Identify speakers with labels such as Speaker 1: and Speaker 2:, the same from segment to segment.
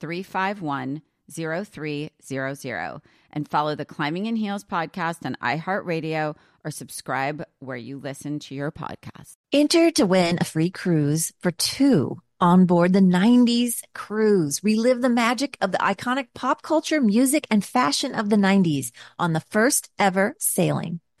Speaker 1: 351 0300 and follow the Climbing in Heels podcast on iHeartRadio or subscribe where you listen to your podcast.
Speaker 2: Enter to win a free cruise for two on board the 90s cruise. Relive the magic of the iconic pop culture, music, and fashion of the 90s on the first ever sailing.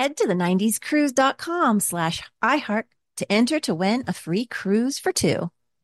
Speaker 2: Head to the 90scruise.com slash iHeart to enter to win a free cruise for two.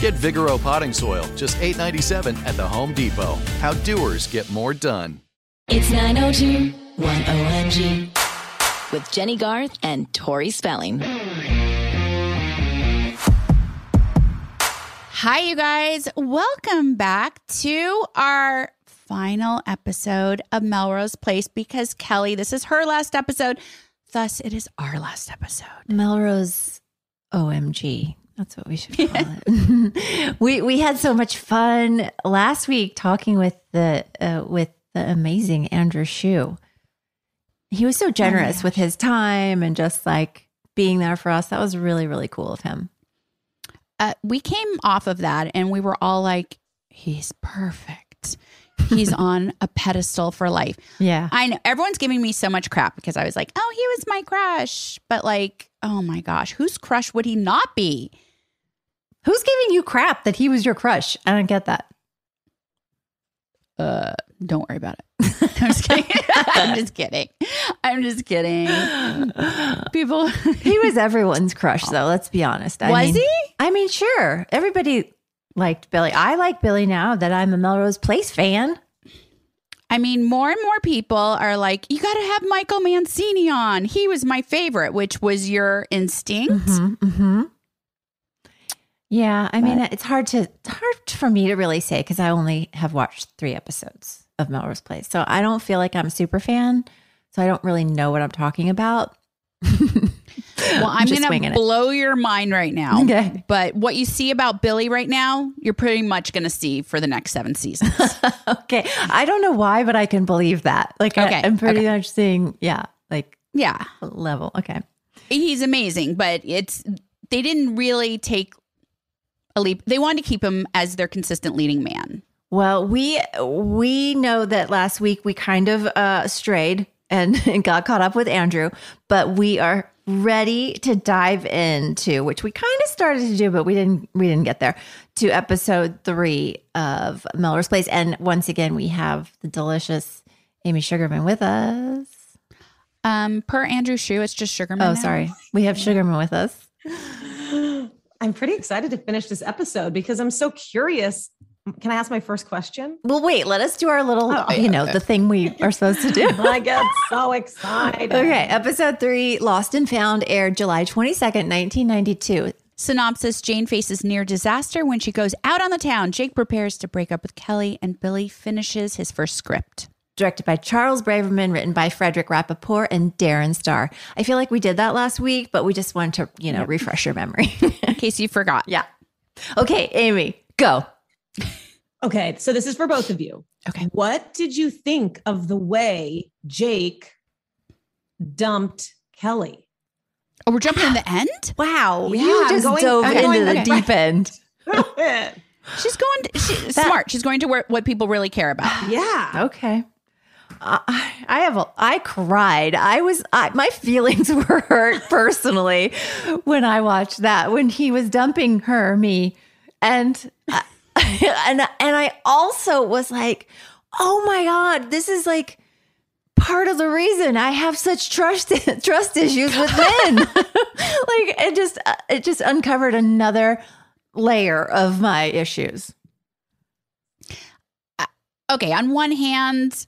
Speaker 3: Get Vigoro potting soil, just $8.97 at the Home Depot. How doers get more done.
Speaker 4: It's 902 1OMG with Jenny Garth and Tori Spelling.
Speaker 5: Hi, you guys. Welcome back to our final episode of Melrose Place because Kelly, this is her last episode. Thus, it is our last episode.
Speaker 2: Melrose OMG. That's what we should call it. we we had so much fun last week talking with the uh, with the amazing Andrew Shue. He was so generous with his time and just like being there for us. That was really really cool of him.
Speaker 5: Uh, we came off of that and we were all like, he's perfect. He's on a pedestal for life.
Speaker 2: Yeah.
Speaker 5: I know everyone's giving me so much crap because I was like, oh, he was my crush. But like, oh my gosh, whose crush would he not be?
Speaker 2: Who's giving you crap that he was your crush? I don't get that.
Speaker 5: Uh, don't worry about it. I'm just kidding. I'm just kidding. I'm just kidding. People,
Speaker 2: He was everyone's crush though, let's be honest. I
Speaker 5: Was
Speaker 2: mean-
Speaker 5: he?
Speaker 2: I mean, sure. Everybody liked Billy. I like Billy now that I'm a Melrose Place fan.
Speaker 5: I mean, more and more people are like, you got to have Michael Mancini on. He was my favorite, which was your instinct.
Speaker 2: Mm-hmm. Yeah, I mean, it's hard to it's hard for me to really say because I only have watched three episodes of Melrose Place, so I don't feel like I'm a super fan. So I don't really know what I'm talking about.
Speaker 5: Well, I'm going to
Speaker 2: it.
Speaker 5: blow your mind right now.
Speaker 2: Okay.
Speaker 5: But what you see about Billy right now, you're pretty much going to see for the next seven seasons.
Speaker 2: Okay. I don't know why, but I can believe that. Like,
Speaker 5: Okay,
Speaker 2: I, am pretty
Speaker 5: okay.
Speaker 2: much seeing, yeah, like
Speaker 5: yeah.
Speaker 2: level. Okay.
Speaker 5: He's amazing, but it's they didn't really take a leap. They wanted to keep him as their consistent leading man.
Speaker 2: Well, we we know that last week we kind of uh, strayed and, and got caught up with Andrew, but we are ready to dive into which we kind of started to do, but we didn't we didn't get there to episode three of Melrose Place. And once again, we have the delicious Amy Sugarman with us.
Speaker 5: Um, per Andrew Shue, it's just Sugarman.
Speaker 2: Oh,
Speaker 5: now.
Speaker 2: sorry, we have Sugarman with us.
Speaker 6: I'm pretty excited to finish this episode because I'm so curious. Can I ask my first question?
Speaker 2: Well, wait, let us do our little,
Speaker 6: Oh,
Speaker 2: you know, the thing we are supposed to do.
Speaker 6: I get so excited.
Speaker 2: Okay, episode three, Lost and Found, aired July 22nd, 1992.
Speaker 5: Synopsis Jane faces near disaster when she goes out on the town. Jake prepares to break up with Kelly, and Billy finishes his first script.
Speaker 2: Directed by Charles Braverman, written by Frederick Rappaport and Darren Star. I feel like we did that last week, but we just wanted to, you know, refresh your memory.
Speaker 5: In case you forgot.
Speaker 2: yeah. Okay, Amy, go.
Speaker 6: Okay, so this is for both of you.
Speaker 5: Okay.
Speaker 6: What did you think of the way Jake dumped Kelly?
Speaker 5: Oh, we're jumping in the end?
Speaker 2: Wow,
Speaker 6: Yeah,
Speaker 2: you just
Speaker 6: going-
Speaker 2: dove
Speaker 6: I'm
Speaker 2: into
Speaker 6: going-
Speaker 2: the
Speaker 6: okay.
Speaker 2: deep end.
Speaker 5: She's going to, she's smart. She's going to where, what people really care about.
Speaker 6: yeah.
Speaker 2: Okay. I have a, I cried. I was I, my feelings were hurt personally when I watched that when he was dumping her me and and and I also was like, "Oh my god, this is like part of the reason I have such trust trust issues with men." like it just uh, it just uncovered another layer of my issues.
Speaker 5: Okay. On one hand,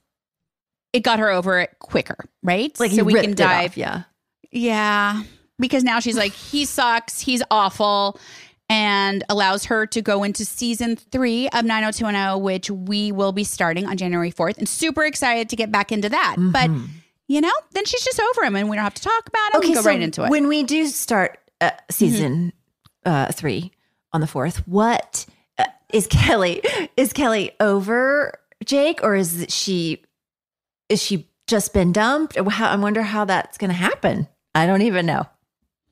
Speaker 5: it got her over it quicker, right?
Speaker 2: Like
Speaker 5: so we can dive.
Speaker 2: yeah.
Speaker 5: Yeah. Because now she's like, he sucks. He's awful. And allows her to go into season three of 90210, which we will be starting on January 4th. And super excited to get back into that. But, you know, then she's just over him and we don't have to talk about it. we go
Speaker 2: so
Speaker 5: right into it.
Speaker 2: When we do start uh, season uh, three on the fourth, what uh, is Kelly? Is Kelly over Jake, or is she? Is she just been dumped? How, I wonder how that's going to happen. I don't even know.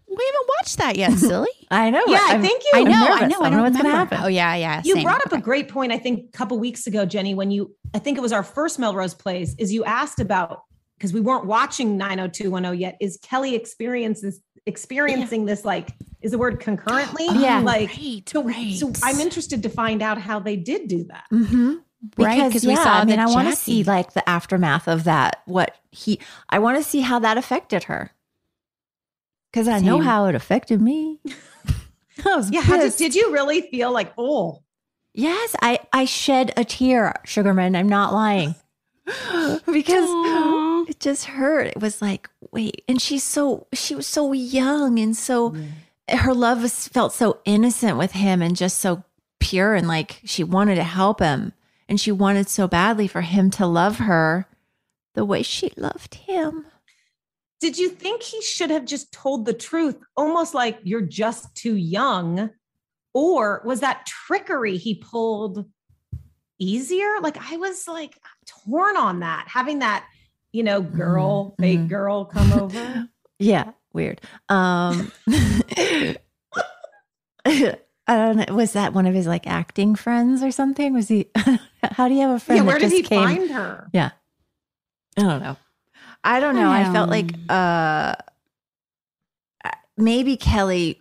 Speaker 5: we haven't watched that yet, silly.
Speaker 2: I know.
Speaker 6: Yeah, I
Speaker 2: I'm-
Speaker 6: think you-
Speaker 2: I'm
Speaker 5: I know, I know. I
Speaker 2: don't
Speaker 5: don't
Speaker 2: know what's going to
Speaker 5: remember.
Speaker 2: happen.
Speaker 5: Oh, yeah, yeah.
Speaker 6: You
Speaker 5: same.
Speaker 6: brought up a great point, I think, a couple weeks ago, Jenny, when you, I think it was our first Melrose Place, is you asked about because we weren't watching 90210 yet. Is Kelly experiences experiencing this like is the word concurrently?
Speaker 2: Yeah.
Speaker 6: like
Speaker 5: right,
Speaker 6: so,
Speaker 5: right.
Speaker 6: so I'm interested to find out how they did do that.
Speaker 2: Mm-hmm.
Speaker 5: Right,
Speaker 2: Because
Speaker 5: 'cause we
Speaker 2: yeah,
Speaker 5: saw
Speaker 2: I mean, I want to see like the aftermath of that. What he, I want to see how that affected her. Because I know how it affected me. I was
Speaker 6: Yeah, how did, did you really feel like oh
Speaker 2: Yes, I I shed a tear, Sugarman. I'm not lying. because it just hurt. It was like, wait, and she's so she was so young and so her love was felt so innocent with him and just so pure and like she wanted to help him and she wanted so badly for him to love her the way she loved him.
Speaker 6: did you think he should have just told the truth almost like you're just too young or was that trickery he pulled easier like i was like torn on that having that you know girl
Speaker 2: Mhm,
Speaker 6: fake
Speaker 2: mhm.
Speaker 6: girl come over
Speaker 2: Yeah, weird. Um I don't know. Was that one of his like acting friends or something? Was he how do you have a friend?
Speaker 6: yeah where did he
Speaker 2: came-
Speaker 6: find her
Speaker 2: Yeah. I don't know. I don't know. I felt like uh maybe Kelly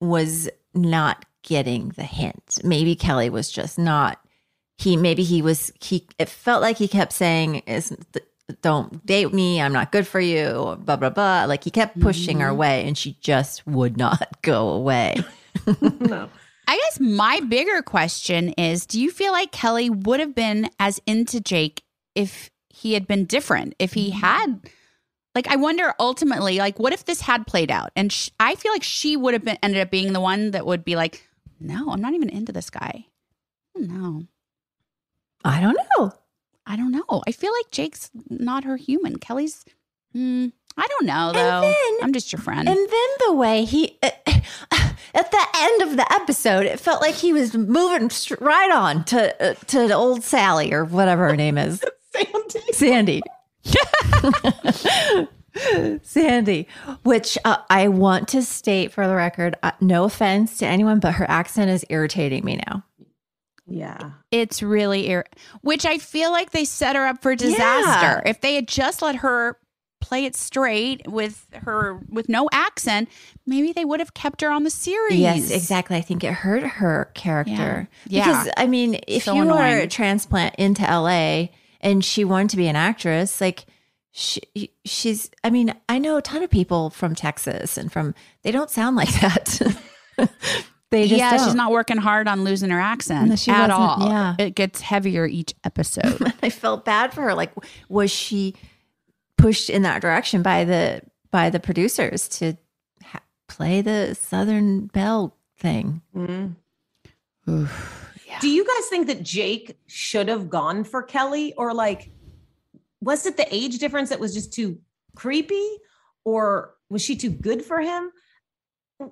Speaker 2: was not getting the hint. Maybe Kelly was just not he maybe he was he it felt like he kept saying is don't date me, I'm not good for you, blah blah blah. Like he kept pushing her away and she just would not go away.
Speaker 6: no
Speaker 5: I guess my bigger question is do you feel like Kelly would have been as into Jake if he had been different? If he had, like, I wonder ultimately, like, what if this had played out? And sh- I feel like she would have been ended up being the one that would be like, no, I'm not even into this guy. No,
Speaker 2: I don't know.
Speaker 5: I don't know. I feel like Jake's not her human. Kelly's, mm, I don't know though.
Speaker 2: then-
Speaker 5: I'm just your friend.
Speaker 2: And then the way he, at the end of the episode, it felt like he was moving right on to uh, to old Sally or whatever her name is,
Speaker 6: Sandy.
Speaker 2: Sandy. Sandy, which uh, I want to state for the record, uh, no offense to anyone, but her accent is irritating me now.
Speaker 6: Yeah.
Speaker 5: it's really ir- which I feel like they set her up for disaster. If they had just let her play it straight with her with no accent, maybe they would have kept her on the series.
Speaker 2: Yes, exactly. I think it hurt her character.
Speaker 5: Yeah.
Speaker 2: Because
Speaker 5: Yeah.
Speaker 2: I mean, if
Speaker 5: So
Speaker 2: you were a transplant into LA and she wanted to be an actress, like she, she's I mean, I know a ton of people from Texas and from they don't sound like that. they just
Speaker 5: yeah,
Speaker 2: don't.
Speaker 5: she's not working hard on losing her accent
Speaker 2: No,
Speaker 5: at all.
Speaker 2: yeah.
Speaker 5: It gets heavier each episode.
Speaker 2: I felt bad for her. Like, was she pushed in that direction by the by the producers to ha- play the Southern Belle thing? Mm.
Speaker 6: Do you guys think that Jake should have gone for Kelly? Or like was it the age difference that was just too creepy? Or was she too good for him?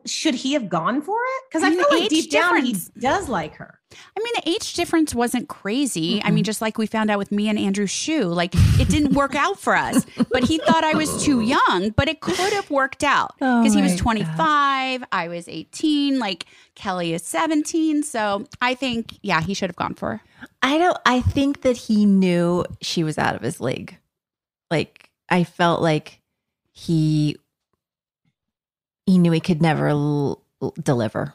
Speaker 6: Should he have gone for it? Because I,
Speaker 5: I mean,
Speaker 6: feel like
Speaker 5: age
Speaker 6: deep down he does like her.
Speaker 5: I mean, the age difference wasn't crazy. I mean, just like we found out with me and Andrew Shue, like it didn't work out for us. But he thought I was too young, but it could have worked out
Speaker 2: Oh
Speaker 5: because he
Speaker 2: my
Speaker 5: was
Speaker 2: God.
Speaker 5: 25, I was 18, like Kelly is 17. So I think, yeah, he should have gone for her.
Speaker 2: I don't. I think that he knew she was out of his league. Like I felt like he he knew he could never l- l- deliver.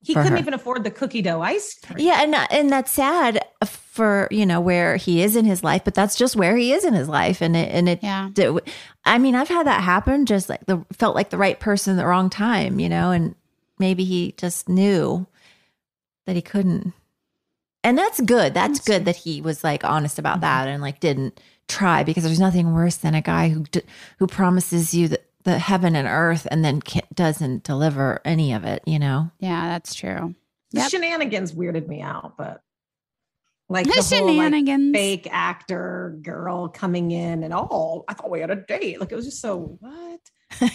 Speaker 6: He couldn't
Speaker 2: her.
Speaker 6: even afford the cookie dough ice cream.
Speaker 2: Yeah, and uh, and that's sad for you know where he is in his life, but that's just where he is in his life, and it and it.
Speaker 5: Yeah.
Speaker 2: do- I mean, I've had that happen. Just like the felt like the right person at the wrong time, you know, and maybe he just knew that he couldn't. And that's good. That's good that he was like honest about mm-hmm. that and like didn't try because there's nothing worse than a guy who who promises you the, the heaven and earth and then ca doesn't deliver any of it. You know.
Speaker 5: Yeah, that's true.
Speaker 6: The
Speaker 5: Yep.
Speaker 6: shenanigans weirded me out, but like
Speaker 5: The
Speaker 6: the, whole like,
Speaker 5: shenanigans.
Speaker 6: fake actor girl coming in and oh, I thought we had a date. Like it was just so what?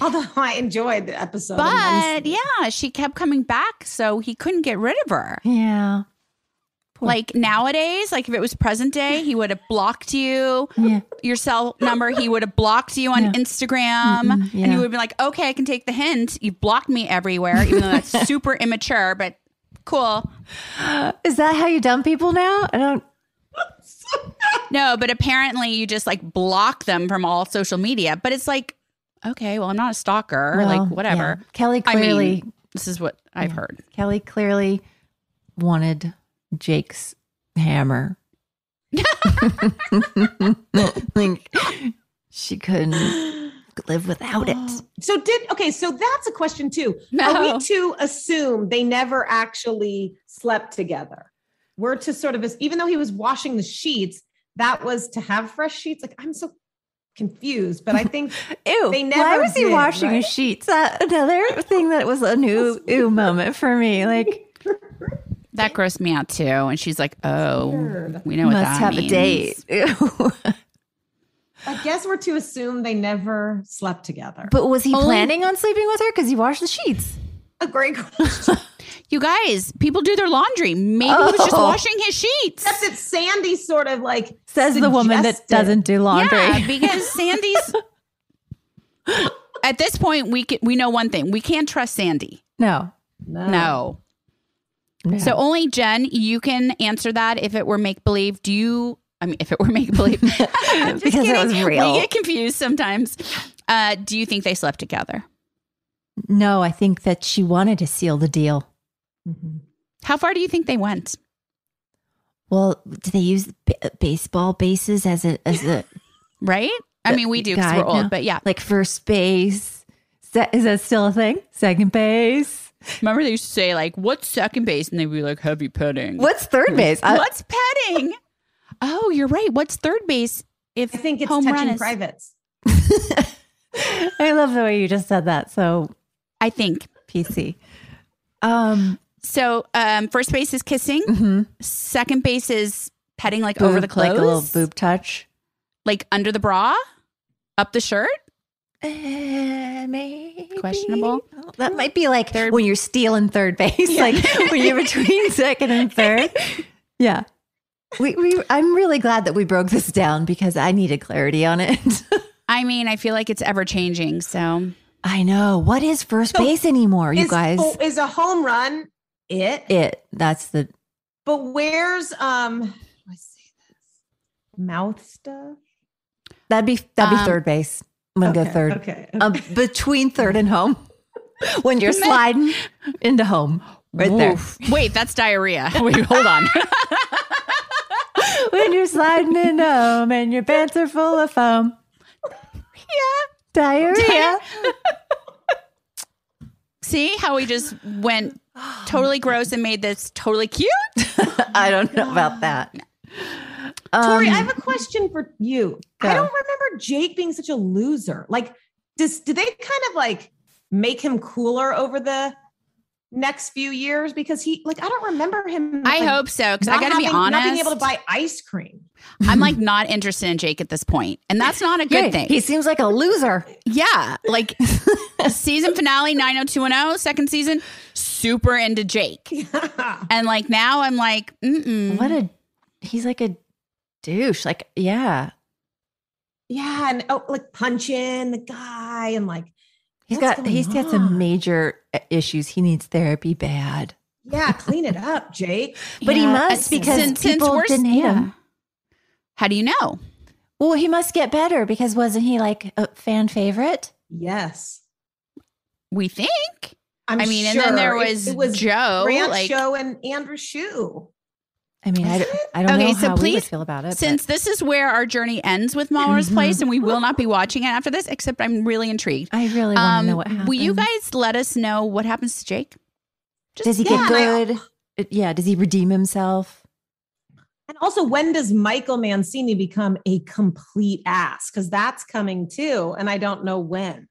Speaker 6: Although I enjoyed the episode,
Speaker 5: But
Speaker 6: immensely.
Speaker 5: yeah, she kept coming back. So he couldn't get rid of her.
Speaker 2: Yeah.
Speaker 5: Like nowadays, like if it was present day, he would have blocked you.
Speaker 2: Yeah.
Speaker 5: Your cell number, he would have blocked you on
Speaker 2: Yeah.
Speaker 5: Instagram.
Speaker 2: Yeah.
Speaker 5: And you would be like, okay, I can take the hint. You've blocked me everywhere, even though that's super immature, but cool.
Speaker 2: Is that how you dump people now? I don't.
Speaker 5: No, but apparently you just like block them from all social media. But it's like, okay, well, I'm not a stalker.
Speaker 2: well,
Speaker 5: like, whatever.
Speaker 2: Kelly
Speaker 5: I mean,
Speaker 2: clearly.
Speaker 5: this is what I've heard.
Speaker 2: Kelly clearly wanted Jake's hammer. like she couldn't live without it.
Speaker 6: So did okay, so that's a question too.
Speaker 5: No.
Speaker 6: Are we to assume they never actually slept together? We're to sort of even though he was washing the sheets, that was to have fresh sheets. Like I'm so confused, but I think
Speaker 2: Ew.
Speaker 6: They
Speaker 2: why
Speaker 6: never
Speaker 2: was he
Speaker 6: did,
Speaker 2: washing
Speaker 6: right?
Speaker 2: his sheets? That another thing that was a new ew moment for me. Like
Speaker 5: That grossed me out too. And she's like, oh,
Speaker 6: Weird.
Speaker 5: we know what
Speaker 2: must
Speaker 5: that
Speaker 2: have
Speaker 5: means.
Speaker 2: a date. Ew.
Speaker 6: I guess we're to assume they never slept together.
Speaker 2: but was he
Speaker 5: Only-
Speaker 2: planning on sleeping with her? Because he washed the sheets.
Speaker 6: a great question.
Speaker 5: You guys, people do their laundry. Maybe he was just
Speaker 2: Oh.
Speaker 5: washing his sheets.
Speaker 6: Except that Sandy sort of like
Speaker 2: Says the woman that
Speaker 6: suggested-
Speaker 2: doesn't do laundry.
Speaker 5: Yeah, because Sandy's. At this point, we can, we know one thing: we can't trust Sandy.
Speaker 2: no.
Speaker 5: No.
Speaker 2: No.
Speaker 5: So only Jen, you can answer that. If it were make believe, do you? I mean, if it were make believe,
Speaker 2: Because it was real.
Speaker 5: We get confused sometimes. Uh, do you think they slept together?
Speaker 2: No, I think that she wanted to seal the deal.
Speaker 5: How far do you think they went?
Speaker 2: Well, do they use b- baseball bases as a as a
Speaker 5: Right? I mean, we do because we're old,
Speaker 2: now?
Speaker 5: but yeah.
Speaker 2: like first base? Se- Is that still a thing? Second base?
Speaker 5: Remember they used to say like, "What's second base?" and they'd be like, "Heavy petting."
Speaker 2: What's third base? I-
Speaker 5: What's petting? oh, you're right. What's third base? If
Speaker 6: I think it's
Speaker 5: home run
Speaker 6: touching
Speaker 5: is-
Speaker 6: privates.
Speaker 2: I love the way you just said that. So
Speaker 5: I think
Speaker 2: PC. Um,
Speaker 5: so. Um, first base is kissing.
Speaker 2: mhm.
Speaker 5: Second base is petting like over the clothes,
Speaker 2: like a little boob touch.
Speaker 5: like under the bra. Up the shirt?
Speaker 2: Uh, maybe.
Speaker 5: Questionable.
Speaker 2: That might be like third. when you're stealing third base, like when you're between second and third. Yeah. We, we, I'm really glad that we broke this down because I needed clarity on it.
Speaker 5: I mean, I feel like it's ever changing. So
Speaker 2: I know. What is first base anymore, you guys?
Speaker 6: oh, is a home run it?
Speaker 2: It. That's the.
Speaker 6: But where's um? how do I say this mouth stuff.
Speaker 2: That'd be that'd be
Speaker 5: Um,
Speaker 2: third base. I'm gonna
Speaker 6: okay,
Speaker 2: go third.
Speaker 6: Okay.
Speaker 2: Um, between third and home, when you're sliding into home, right there.
Speaker 5: Wait, that's diarrhea. Wait, hold on.
Speaker 2: when you're sliding into home and your pants are full of foam. Yeah, diarrhea.
Speaker 5: See how we just went totally gross and made this totally cute?
Speaker 2: I don't know about that.
Speaker 6: Tori,
Speaker 2: Um,
Speaker 6: I have a question for you. I don't remember Jake being such a loser. Like, does did they kind of like make him cooler over the next few years? Because he like I don't remember him.
Speaker 5: I
Speaker 6: like,
Speaker 5: hope so, because I
Speaker 6: not
Speaker 5: got to be honest.
Speaker 6: not being able to buy ice cream.
Speaker 5: I'm like not interested in Jake at this point, and that's not a good
Speaker 2: yeah,
Speaker 5: thing.
Speaker 2: He seems like a loser.
Speaker 5: yeah, like season finale 90210, second season, super into Jake, and like now I'm like, mm
Speaker 2: What a he's like a douche. Like, yeah.
Speaker 6: Yeah, and oh, like punching the guy and like
Speaker 2: He's
Speaker 6: What's
Speaker 2: got
Speaker 6: going
Speaker 2: he's got some major uh, issues. He needs therapy bad.
Speaker 6: yeah, clean it up, Jake.
Speaker 2: But he must because
Speaker 5: since- since
Speaker 2: people
Speaker 5: we're-
Speaker 2: didn't hate
Speaker 5: yeah.
Speaker 2: him.
Speaker 5: How do you know?
Speaker 2: Well, he must get better because wasn't he like a fan favorite?
Speaker 6: Yes.
Speaker 5: We think.
Speaker 6: I'm
Speaker 5: I mean, and then there
Speaker 6: sure. It-
Speaker 5: was
Speaker 6: it, was
Speaker 5: Joe,
Speaker 6: Grant
Speaker 5: like-
Speaker 6: Show and Andrew Shue.
Speaker 2: I mean, I, don't-
Speaker 6: it?
Speaker 2: I don't
Speaker 5: Okay,
Speaker 2: know
Speaker 5: so
Speaker 2: how we
Speaker 5: please,
Speaker 2: would feel about it.
Speaker 5: Since this is where our journey ends with Melrose
Speaker 2: Mm-hmm.
Speaker 5: Place, and we will not be watching it after this, except I'm really intrigued.
Speaker 2: I really want to know what
Speaker 5: Um,
Speaker 2: happens.
Speaker 5: will you guys let us know what happens to Jake?
Speaker 2: Does he
Speaker 6: yeah,
Speaker 2: get
Speaker 6: and I-
Speaker 2: good? Uh, yeah. Does he redeem himself?
Speaker 6: And also, when does Michael Mancini become a complete ass? Because that's coming too, and I don't know when.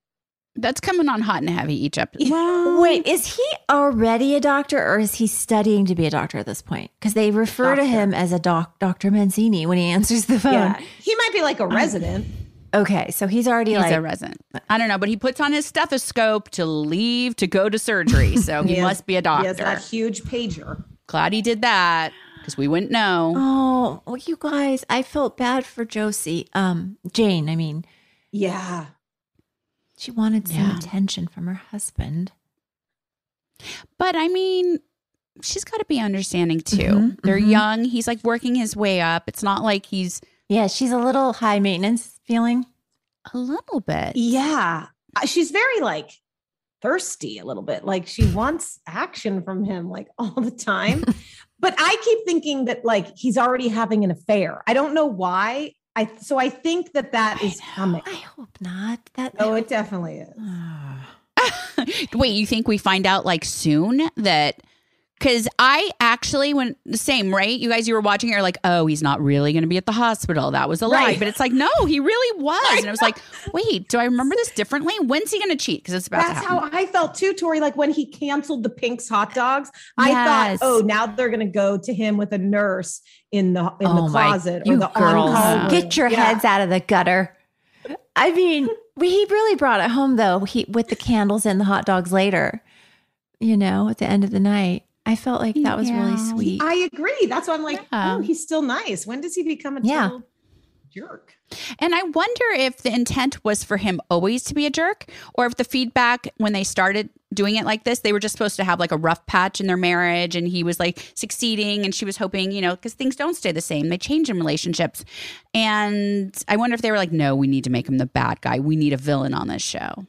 Speaker 5: That's coming on hot and heavy each episode.
Speaker 2: Wait, is he already a doctor or is he studying to be a doctor at this point? Because they refer to him as a doc, Dr. Mancini when he answers the phone.
Speaker 6: Yeah, he might be like a resident.
Speaker 2: Okay, so he's already
Speaker 5: He's
Speaker 2: like,
Speaker 5: a resident. I don't know, but he puts on his stethoscope to leave to go to surgery. So he
Speaker 6: has-
Speaker 5: must be a doctor.
Speaker 6: He has that huge pager.
Speaker 5: Glad he did that because we wouldn't know.
Speaker 2: oh, well, you guys, I felt bad for Josie. Um, Jane, I mean,
Speaker 6: Yeah,
Speaker 2: she wanted some
Speaker 5: Yeah.
Speaker 2: attention from her husband.
Speaker 5: But I mean, she's got to be understanding too.
Speaker 2: Mhm,
Speaker 5: They're
Speaker 2: mhm.
Speaker 5: young. He's like working his way up. It's not like he's
Speaker 2: Yeah, she's a little high maintenance feeling.
Speaker 5: a little bit.
Speaker 6: yeah. Uh, She's very like thirsty a little bit. Like she wants action from him like all the time. but I keep thinking that like he's already having an affair. I don't know why. I so I think that that is coming.
Speaker 2: I hope not. That
Speaker 6: Oh, it definitely is.
Speaker 5: Wait, you think we find out like soon that? Because I actually, when the same, right? You guys, you were watching, you're like, oh, he's not really going to be at the hospital. That was a lie.
Speaker 6: Right.
Speaker 5: But it's like, no, he really was. And I was like, wait, do I remember this differently? When's he going to cheat? Because it's about
Speaker 6: That's
Speaker 5: to
Speaker 6: how. I felt too, Tori. Like when he canceled the Pink's hot dogs, I
Speaker 5: Yes.
Speaker 6: thought, oh, now they're gonna go to him with a nurse in the in
Speaker 2: Oh
Speaker 6: the closet
Speaker 2: you
Speaker 6: or the
Speaker 2: girls,
Speaker 6: on-call room.
Speaker 2: get your
Speaker 6: Yeah.
Speaker 2: heads out of the gutter. I mean, we, he really brought it home though. He with the candles and the hot dogs later. You know, at the end of the night, I felt like that was really sweet.
Speaker 6: I agree. That's why I'm like, oh,
Speaker 5: Yeah.
Speaker 6: oh, he's still nice. When does he become a
Speaker 2: Yeah.
Speaker 6: total jerk?
Speaker 5: And I wonder if the intent was for him always to be a jerk, or if the feedback when they started doing it like this, they were just supposed to have like a rough patch in their marriage and he was like succeeding and she was hoping, you know, because things don't stay the same. They change in relationships. And I wonder if they were like, no, we need to make him the bad guy. We need a villain on this show.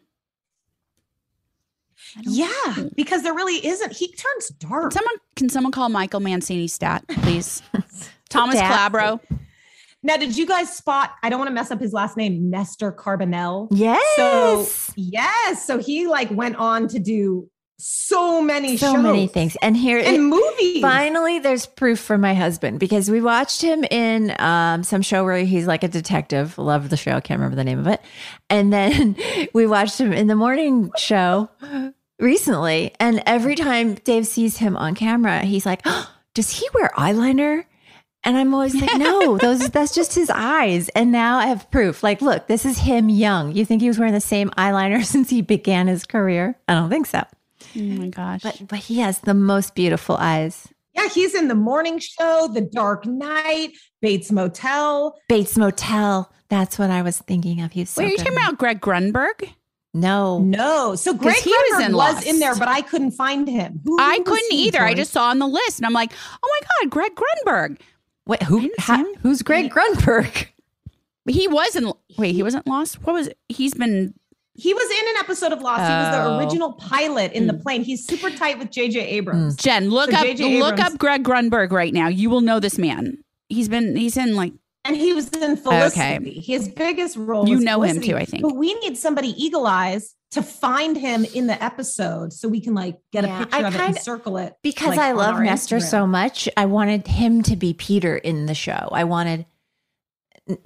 Speaker 5: I don't
Speaker 6: Yeah,
Speaker 5: know.
Speaker 6: because there really isn't. He turns dark.
Speaker 5: Someone can someone call Michael Mancini stat, please? Thomas
Speaker 2: Stat.
Speaker 5: Calabro.
Speaker 6: Now, did you guys spot? I don't want to mess up his last name, Nestor Carbonell.
Speaker 2: yes.
Speaker 6: So yes, so he like went on to do so many
Speaker 2: so
Speaker 6: shows
Speaker 2: many things. And here
Speaker 6: and
Speaker 2: it-
Speaker 6: movies.
Speaker 2: Finally, there's proof for my husband because we watched him in um, some show where he's like a detective. Love the show. I can't remember the name of it. And then we watched him in the morning show recently. And every oh. time Dave sees him on camera, he's like, oh, Does he wear eyeliner? And I'm always like, no, those that's just his eyes. And now I have proof. Like, look, this is him young. You think he was wearing the same eyeliner since he began his career? I don't think so.
Speaker 5: Oh my gosh.
Speaker 2: But but he has the most beautiful eyes.
Speaker 6: Yeah, he's in the morning show, The Dark Knight, Bates Motel.
Speaker 2: Bates Motel. That's what I was thinking of. He was so
Speaker 5: Wait, are you
Speaker 2: good
Speaker 5: talking about Greg Grunberg?
Speaker 2: No.
Speaker 6: No. So Greg
Speaker 5: he was in
Speaker 6: was, in there, but I couldn't find him. Who-
Speaker 5: I couldn't
Speaker 6: he,
Speaker 5: either. I just saw on the list and I'm like, oh my God, Greg Grunberg.
Speaker 2: Wait, who? ha- who's Greg Grunberg?
Speaker 5: He wasn't, wait, he wasn't lost? What was, he's been,
Speaker 6: He was in an episode of Lost. He was
Speaker 5: Oh.
Speaker 6: the original pilot in the
Speaker 5: Mm.
Speaker 6: plane. He's super tight with JJ Abrams.
Speaker 5: Jen, look
Speaker 6: So
Speaker 5: up,
Speaker 6: J.J.
Speaker 5: look
Speaker 6: Abrams-
Speaker 5: up Greg Grunberg right now. You will know this man. He's been, he's in like,
Speaker 6: And he was in Felicity. His biggest role.
Speaker 5: You
Speaker 6: was
Speaker 5: know him too, I think.
Speaker 6: But we need somebody eagle eyes to find him in the episode so we can like get
Speaker 2: Yeah,
Speaker 6: a picture
Speaker 2: I
Speaker 6: of it and circle it.
Speaker 2: Because
Speaker 6: like,
Speaker 2: I love
Speaker 6: our
Speaker 2: Nestor
Speaker 6: Instagram.
Speaker 2: so much, I wanted him to be Peter in the show. I wanted the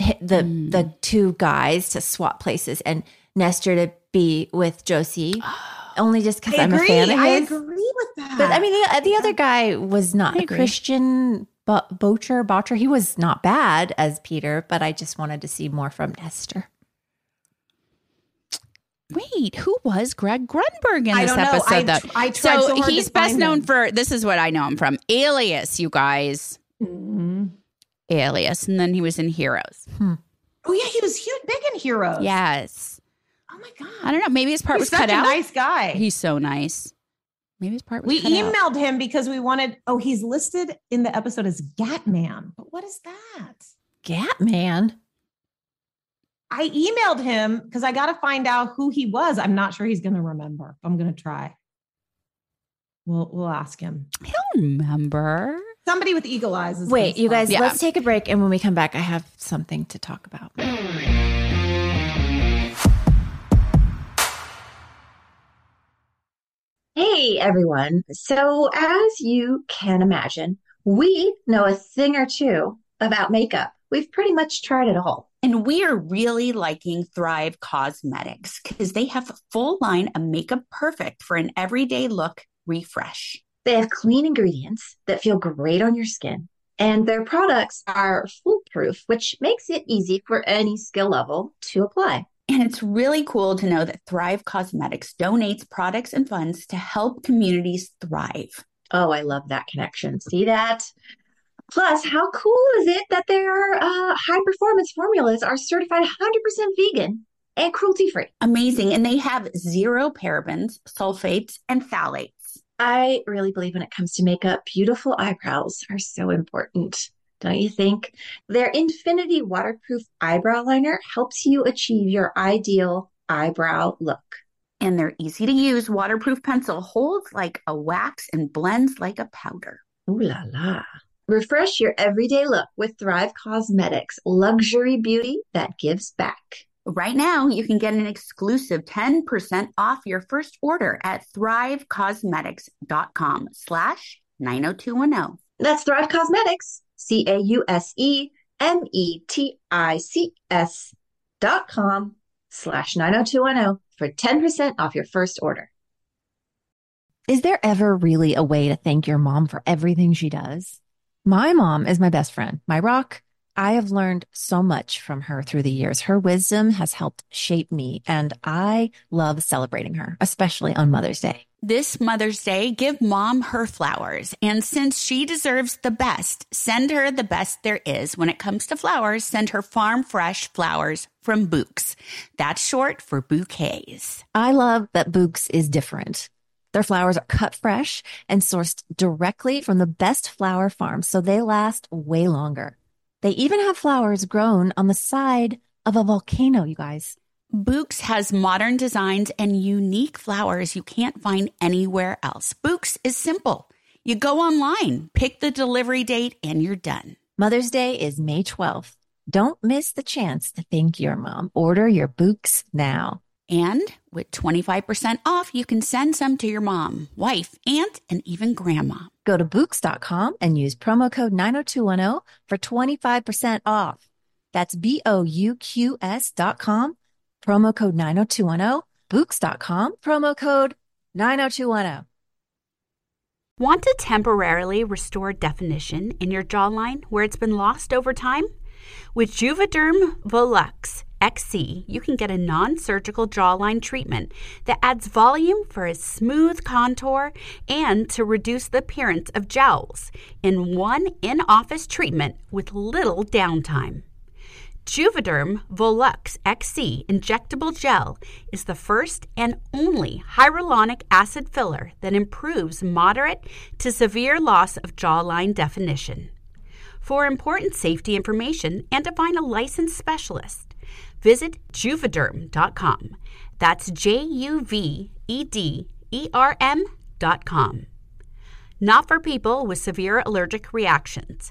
Speaker 5: Mm.
Speaker 2: the two guys to swap places and Nestor to be with Josie. Only just because
Speaker 6: I
Speaker 2: I'm
Speaker 6: agree.
Speaker 2: a fan of
Speaker 6: I agree with that.
Speaker 2: But I mean, the, the other guy was not
Speaker 5: I
Speaker 2: a
Speaker 5: agree.
Speaker 2: Christian. But Bocher, Botcher, he was not bad as Peter, but I just wanted to see more from Nestor.
Speaker 5: wait, who was Greg Grunberg in
Speaker 6: I
Speaker 5: this
Speaker 6: don't know.
Speaker 5: episode
Speaker 6: I
Speaker 5: though?
Speaker 6: tr- I tried so hard to
Speaker 5: he's best
Speaker 6: find
Speaker 5: known
Speaker 6: him.
Speaker 5: for, this is what I know him from Alias, you guys.
Speaker 6: Mhm.
Speaker 5: Alias. And then he was in Heroes.
Speaker 6: Oh yeah, he was huge, big in Heroes.
Speaker 5: Yes.
Speaker 6: Oh my god.
Speaker 5: I don't know. Maybe his part
Speaker 6: He's
Speaker 5: was cut
Speaker 6: a
Speaker 5: out.
Speaker 6: nice guy.
Speaker 5: He's so nice. Maybe his part was
Speaker 6: we
Speaker 5: cut out.
Speaker 6: emailed him because we wanted. Oh, he's listed in the episode as Gatman. But what is that?
Speaker 2: Gatman.
Speaker 6: I emailed him because I got to find out who he was. I'm not sure he's going to remember. I'm going to try. We'll we'll ask him.
Speaker 5: He'll remember.
Speaker 6: Somebody with eagle eyes. Is
Speaker 2: Wait, you guys.
Speaker 5: Yeah.
Speaker 2: let's take a break. And when we come back, I have something to talk about.
Speaker 7: Hey everyone. So, as you can imagine, we know a thing or two about makeup. We've pretty much tried it all.
Speaker 5: And we are really liking Thrive Causemetics because they have a full line of makeup perfect for an everyday look refresh.
Speaker 7: They have clean ingredients that feel great on your skin, and their products are foolproof, which makes it easy for any skill level to apply.
Speaker 5: And it's really cool to know that Thrive Causemetics donates products and funds to help communities thrive.
Speaker 7: Oh, I love that connection. See that? Plus, how cool is it that their uh, high performance formulas are certified 100% vegan and cruelty free?
Speaker 5: Amazing. And they have zero parabens, sulfates, and phthalates.
Speaker 7: I really believe when it comes to makeup, beautiful eyebrows are so important. Don't you think? Their Infinity Waterproof Eyebrow Liner helps you achieve your ideal eyebrow look.
Speaker 5: And their easy to use waterproof pencil holds like a wax and blends like a powder.
Speaker 7: Ooh la la. Refresh your everyday look with Thrive Causemetics, luxury beauty that gives back.
Speaker 5: Right now, you can get an exclusive 10% off your first order at thrivecausemetics.com slash 90210.
Speaker 7: That's Thrive Causemetics, C A U S E M E T I C S dot com slash 90210 for 10% off your first order.
Speaker 2: Is there ever really a way to thank your mom for everything she does? My mom is my best friend, my rock. I have learned so much from her through the years. Her wisdom has helped shape me, and I love celebrating her, especially on Mother's Day.
Speaker 5: This Mother's Day, give mom her flowers. And since she deserves the best, send her the best there is. When it comes to flowers, send her farm fresh flowers from Bouqs. That's short for bouquets.
Speaker 2: I love that Bouqs is different. Their flowers are cut fresh and sourced directly from the best flower farms, so they last way longer. They even have flowers grown on the side of a volcano, you guys.
Speaker 5: Bouqs has modern designs and unique flowers you can't find anywhere else. Bouqs is simple. You go online, pick the delivery date, and you're done.
Speaker 2: Mother's Day is May 12th. Don't miss the chance to thank your mom. Order your Bouqs now.
Speaker 5: And with 25% off, you can send some to your mom, wife, aunt, and even grandma.
Speaker 2: Go to Bouqs.com and use promo code 90210 for 25% off. That's B O U Q S dot com, promo code 90210, Bouqs.com, promo code 90210.
Speaker 5: Want to temporarily restore definition in your jawline where it's been lost over time? With Juvederm Volux XC, you can get a non surgical jawline treatment that adds volume for a smooth contour and to reduce the appearance of jowls in one in office treatment with little downtime. Juvederm Volux XC injectable gel is the first and only hyaluronic acid filler that improves moderate to severe loss of jawline definition. For important safety information and to find a licensed specialist, visit juvederm.com. That's J U V E D E R M.com. Not for people with severe allergic reactions,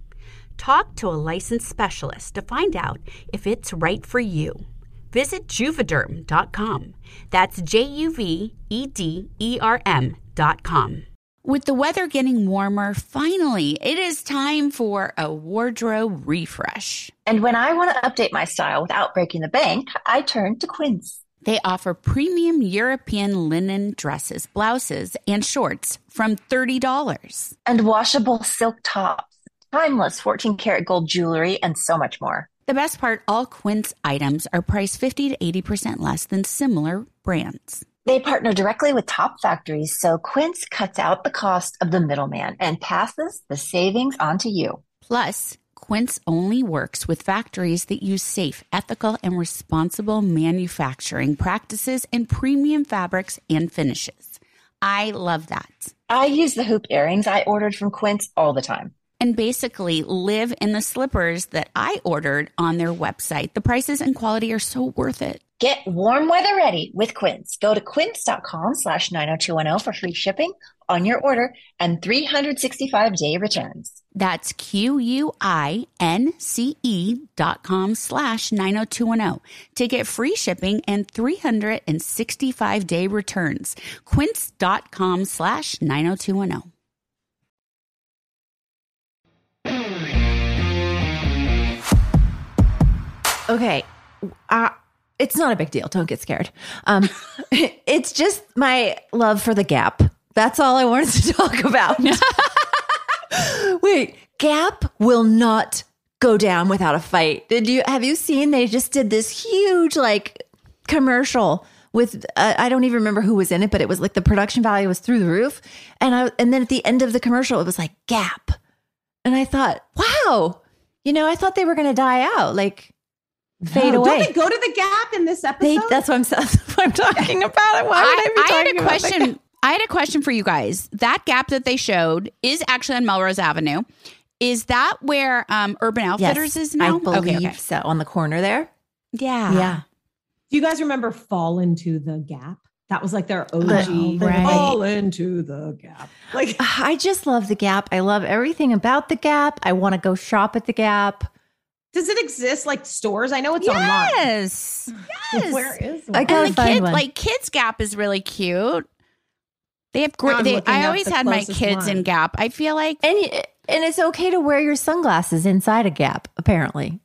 Speaker 5: Talk to a licensed specialist to find out if it's right for you. Visit juvederm.com. That's J U V E D E R M.com.
Speaker 4: With the weather getting warmer, finally, it is time for a wardrobe refresh.
Speaker 7: And when I want to update my style without breaking the bank, I turn to Quince.
Speaker 4: They offer premium European linen dresses, blouses, and shorts from $30.
Speaker 7: And washable silk tops, timeless 14 karat gold jewelry, and so much more.
Speaker 4: The best part all Quince items are priced 50 to 80% less than similar brands.
Speaker 7: They partner directly with top factories, so Quince cuts out the cost of the middleman and passes the savings on to you.
Speaker 4: Plus, Quince only works with factories that use safe, ethical, and responsible manufacturing practices and premium fabrics and finishes. I love that.
Speaker 7: I use the hoop earrings I ordered from Quince all the time.
Speaker 4: And basically live in the slippers that I ordered on their website. The prices and quality are so worth it.
Speaker 7: Get warm weather ready with Quince. Go to quince.com slash 90210 for free shipping on your order and 365 day returns.
Speaker 4: That's Q-U-I-N-C-E dot com slash 90210 to get free shipping and 365 day returns. Quince.com slash 90210.
Speaker 2: Okay. Uh, it's not a big deal. Don't get scared. Um, it's just my love for the Gap. That's all I wanted to talk about. Wait, Gap will not go down without a fight. Did you have you seen they just did this huge like commercial with uh, I don't even remember who was in it, but it was like the production value was through the roof. And I and then at the end of the commercial it was like Gap. And I thought, "Wow. You know, I thought they were going to die out. Like fade
Speaker 6: No,
Speaker 2: away.
Speaker 6: Don't they go to the Gap in this episode?
Speaker 2: They, that's what I'm that's what I'm talking about. Why would I, be
Speaker 1: I, I had a
Speaker 2: about
Speaker 1: question. I had a question for you guys. That gap that they showed is actually on Melrose Avenue. Is that where um, Urban Outfitters is now?
Speaker 2: I believe
Speaker 1: okay, okay.
Speaker 2: so. On the corner there.
Speaker 1: Yeah.
Speaker 2: Yeah.
Speaker 6: Do you guys remember Fall into the Gap? That was like their OG.
Speaker 2: Oh, right.
Speaker 6: Fall into the Gap. Like
Speaker 2: I just love the Gap. I love everything about the Gap. I want to go shop at the Gap.
Speaker 6: Does it exist like stores? I know it's online.
Speaker 1: Yes. Yes.
Speaker 6: Where is
Speaker 2: I
Speaker 6: one?
Speaker 2: gotta
Speaker 1: and the
Speaker 2: find
Speaker 1: kid,
Speaker 2: one.
Speaker 1: like Kids Gap is really cute. They have great.
Speaker 6: I'm
Speaker 1: They, I always had my
Speaker 6: closest
Speaker 1: kids in. Gap. I feel like
Speaker 2: And and it's okay to wear your sunglasses inside a Gap, apparently,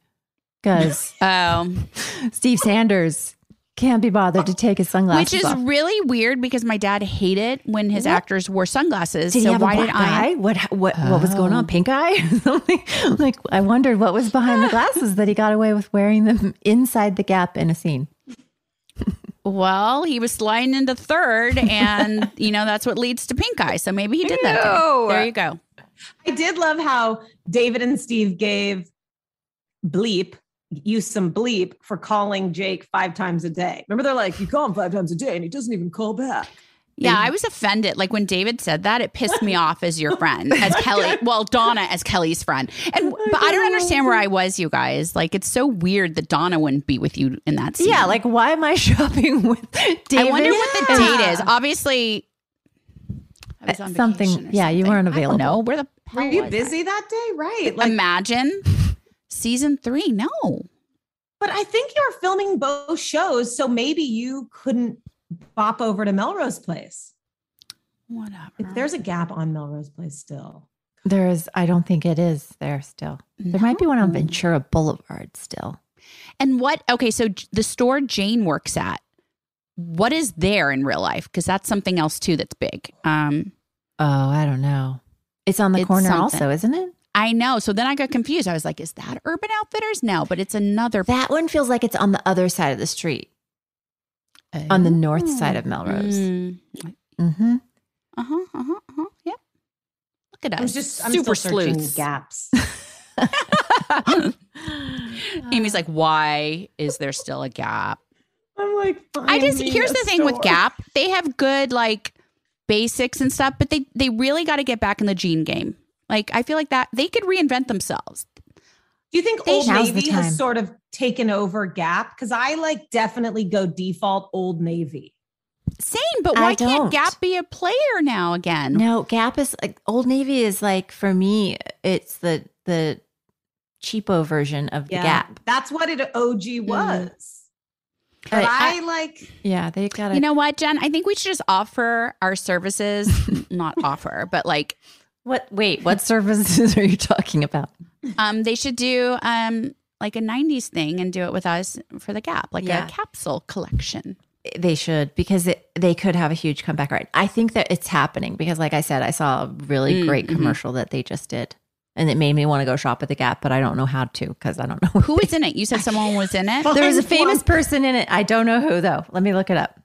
Speaker 2: because
Speaker 1: um,
Speaker 2: Steve Sanders can't be bothered to take his sunglasses
Speaker 1: which is
Speaker 2: off.
Speaker 1: really weird because my dad hated when his
Speaker 2: What?
Speaker 1: actors wore sunglasses.
Speaker 2: Did
Speaker 1: so
Speaker 2: he have
Speaker 1: why
Speaker 2: a black
Speaker 1: did I?
Speaker 2: eye? What what what was going on?
Speaker 1: Oh.
Speaker 2: Pink eye? or something? like I wondered what was behind the glasses that he got away with wearing them inside the Gap in a scene.
Speaker 1: Well, he was sliding into third, and you know that's what leads to pink eye. So maybe he did that. there. There you go.
Speaker 6: I did love how David and Steve gave bleep, used some bleep for calling Jake five times a day. Remember, they're like, you call him five times a day and he doesn't even call back.
Speaker 1: Yeah, I was offended. Like when David said that, it pissed me off as your friend, as Kelly. Well, Donna as Kelly's friend, and oh but I don't understand where I was, you guys. Like it's so weird that Donna wouldn't be with you in that scene.
Speaker 2: Yeah, like why am I shopping with David?
Speaker 1: I wonder what the date is. Obviously,
Speaker 5: I was on uh,
Speaker 2: Something-
Speaker 5: vacation or
Speaker 2: yeah, you weren't available.
Speaker 5: No, Where the
Speaker 6: Were you
Speaker 5: was
Speaker 6: busy that day? Right. Like,
Speaker 5: Imagine season three. No.
Speaker 6: but I think you're filming both shows, so maybe you couldn't bop over to Melrose Place.
Speaker 5: Whatever.
Speaker 6: If there's a gap on Melrose Place still.
Speaker 2: There is, I don't think it is there still. There might be one on Ventura Boulevard still.
Speaker 5: And what? Okay, so the store Jane works at, what is there in real life? Because that's something else too that's big. Um,
Speaker 2: Oh, I don't know. It's on the
Speaker 5: It's
Speaker 2: corner
Speaker 5: something.
Speaker 2: also, isn't it?
Speaker 5: I know. So then I got confused. I was like, is that Urban Outfitters? No, but it's another.
Speaker 2: That one feels like it's on the other side of the street, on the north side of Melrose.
Speaker 5: Mm.
Speaker 2: Mm-hmm.
Speaker 5: Uh huh. Uh huh. Uh huh. Yep. Look at us.
Speaker 6: I'm just I'm
Speaker 5: super
Speaker 6: still searching
Speaker 5: sleuths.
Speaker 6: gaps.
Speaker 5: Amy's like, why is there still a Gap?
Speaker 6: I'm like,
Speaker 5: I just here's
Speaker 6: a
Speaker 5: the thing with. Gap. They have good like basics and stuff, but they they really got to get back in the jean game. Like I feel like that they could reinvent themselves.
Speaker 6: Do you think
Speaker 5: They-
Speaker 6: Old Navy has sort of taken over Gap? Because I like definitely go default Old Navy.
Speaker 5: Same, but why can't. Gap be a player now again?
Speaker 2: No, Gap is like Old Navy is like for me, it's the the cheapo version of the Gap.
Speaker 6: That's what it OG mm. was. But
Speaker 2: I-
Speaker 6: I, like
Speaker 2: Yeah, they got
Speaker 5: You know what, Jen? I think we should just offer our services, not offer, but like
Speaker 2: What? Wait, what services are you talking about?
Speaker 5: um they should do um like a 90s thing and do it with us for the Gap, like
Speaker 2: Yeah.
Speaker 5: a capsule collection.
Speaker 2: They should because it, they could have a huge comeback. Right? I think that it's happening because, like I said, I saw a really
Speaker 5: Mm,
Speaker 2: great
Speaker 5: mhm.
Speaker 2: commercial that they just did, and it made me want to go shop at the Gap, but I don't know how to because I don't know
Speaker 5: Who was in it? You said someone was in it?
Speaker 2: There was a famous person in it. I don't know who though. Let me look it up.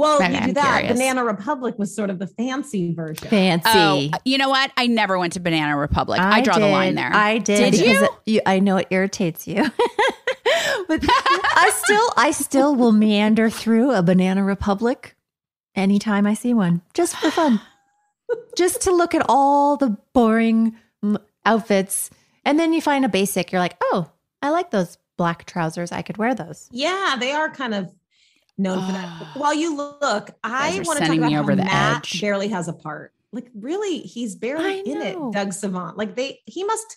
Speaker 6: Well,
Speaker 5: Okay,
Speaker 6: you do
Speaker 5: I'm
Speaker 6: that.
Speaker 5: curious.
Speaker 6: Banana Republic was sort of the fancy version.
Speaker 2: Fancy.
Speaker 5: Oh, you know what? I never went to Banana Republic. I, draw the line there.
Speaker 2: I did.
Speaker 5: Did you?
Speaker 2: it- you? I know it irritates you, but I still, I still will meander through a Banana Republic anytime I see one, just for fun, just to look at all the boring outfits, and then you find a basic. You're like, oh, I like those black trousers. I could wear those.
Speaker 6: Yeah, they are kind of known for that. While you look, I want to talk about how
Speaker 5: over the
Speaker 6: Matt
Speaker 5: edge.
Speaker 6: barely has a part. Like, really, he's barely in it. Doug Savant. Like, they he must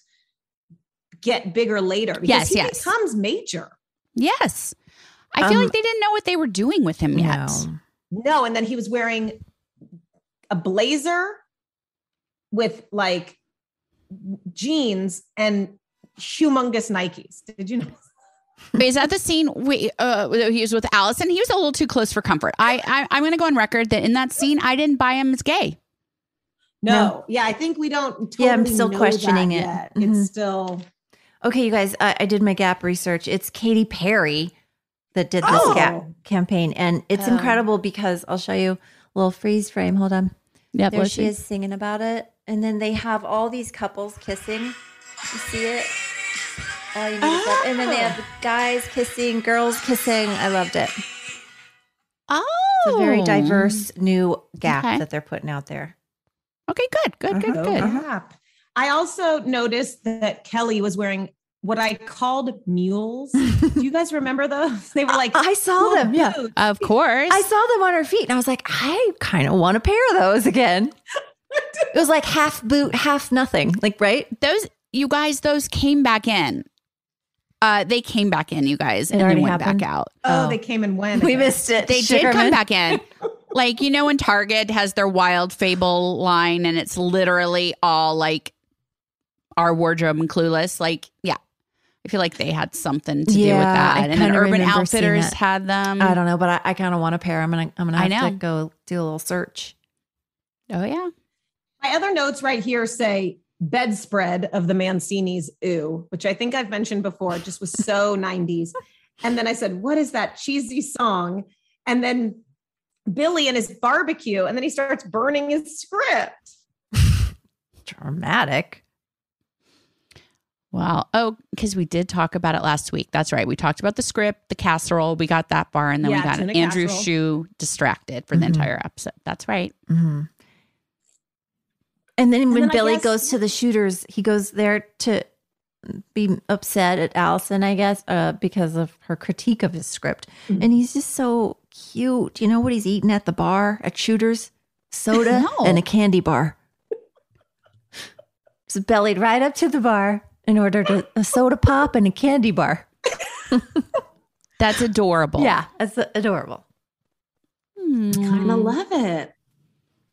Speaker 6: get bigger later because
Speaker 5: Yes,
Speaker 6: he
Speaker 5: yes.
Speaker 6: becomes major.
Speaker 5: yes. I feel
Speaker 2: Um,
Speaker 5: like they didn't know what they were doing with him yet.
Speaker 2: No.
Speaker 6: No, and then he was wearing a blazer with like jeans and humongous Nikes. Did you know?
Speaker 5: Is that the scene we, uh, he was with Allison? He was a little too close for comfort. I, I I'm going to go on record that in that scene, I didn't buy him as gay.
Speaker 6: No.
Speaker 2: No.
Speaker 6: Yeah, I think we don't. Totally
Speaker 2: Yeah, I'm still
Speaker 6: know
Speaker 2: questioning it.
Speaker 6: yet.
Speaker 2: Mhm.
Speaker 6: It's still.
Speaker 2: Okay, you guys, I, I did my Gap research. It's Katy Perry that did this
Speaker 6: Oh.
Speaker 2: Gap campaign, and it's
Speaker 6: Oh.
Speaker 2: incredible because I'll show you a little freeze frame. Hold on.
Speaker 5: Yep,
Speaker 2: there she is singing about it, and then they have all these couples kissing. You see it? All you need is love. And then they have guys kissing, girls kissing. I loved it.
Speaker 5: Oh,
Speaker 2: It's a very diverse new Gap
Speaker 5: Okay.
Speaker 2: that they're putting out there.
Speaker 5: Okay, good, good, good,
Speaker 2: Uh-huh.
Speaker 5: good.
Speaker 6: Crap. I also noticed that Kelly was wearing what I called mules. Do you guys remember those? They were like
Speaker 2: I saw
Speaker 6: cool
Speaker 2: them. Yeah.
Speaker 5: Of course.
Speaker 2: I saw them on her feet, and I was like, I kind of want a pair of those again. it was like half boot, half nothing. Like, right?
Speaker 5: those you guys those came back in uh they came back in you guys
Speaker 2: It
Speaker 5: and they went
Speaker 2: happened?
Speaker 5: back out
Speaker 6: Oh,
Speaker 2: Oh.
Speaker 6: they came and went.
Speaker 2: We missed it.
Speaker 5: they did
Speaker 2: Sugarman.
Speaker 5: come back in like you know when target has their wild fable line and it's literally all like our wardrobe and clueless like yeah i feel like they had something to do with that
Speaker 2: I
Speaker 5: and then urban outfitters had them
Speaker 2: I don't know, but I, I kind of want a pair. I'm gonna I'm gonna
Speaker 5: I
Speaker 2: have to go do a little search.
Speaker 5: oh yeah
Speaker 6: My other notes right here say bedspread of the Mancini's ooh, which I think I've mentioned before. Just was so 90s. And then I said, What is that cheesy song? And then Billy and his barbecue. And then he starts burning his script.
Speaker 2: Dramatic.
Speaker 5: Wow. Oh, because we did talk about it last week. That's right. We talked about the script, the casserole. We got that bar, and then
Speaker 6: Yeah,
Speaker 5: we got
Speaker 6: tuna
Speaker 5: Andrew
Speaker 6: casserole.
Speaker 5: Shue distracted for the
Speaker 2: Mhm.
Speaker 5: entire episode. That's right.
Speaker 2: Mhm. And then when
Speaker 6: then
Speaker 2: Billy
Speaker 6: guess-
Speaker 2: goes to the shooters, he goes there to be upset at Allison, I guess, uh, because of her critique of his script.
Speaker 6: Mhm.
Speaker 2: And he's just so cute. You know what he's eating at the bar at shooters? soda
Speaker 5: No.
Speaker 2: and a candy bar. Just bellied right up to the bar and ordered a, a soda pop and a candy bar.
Speaker 5: That's adorable.
Speaker 2: Yeah, that's adorable.
Speaker 6: I kind of love it.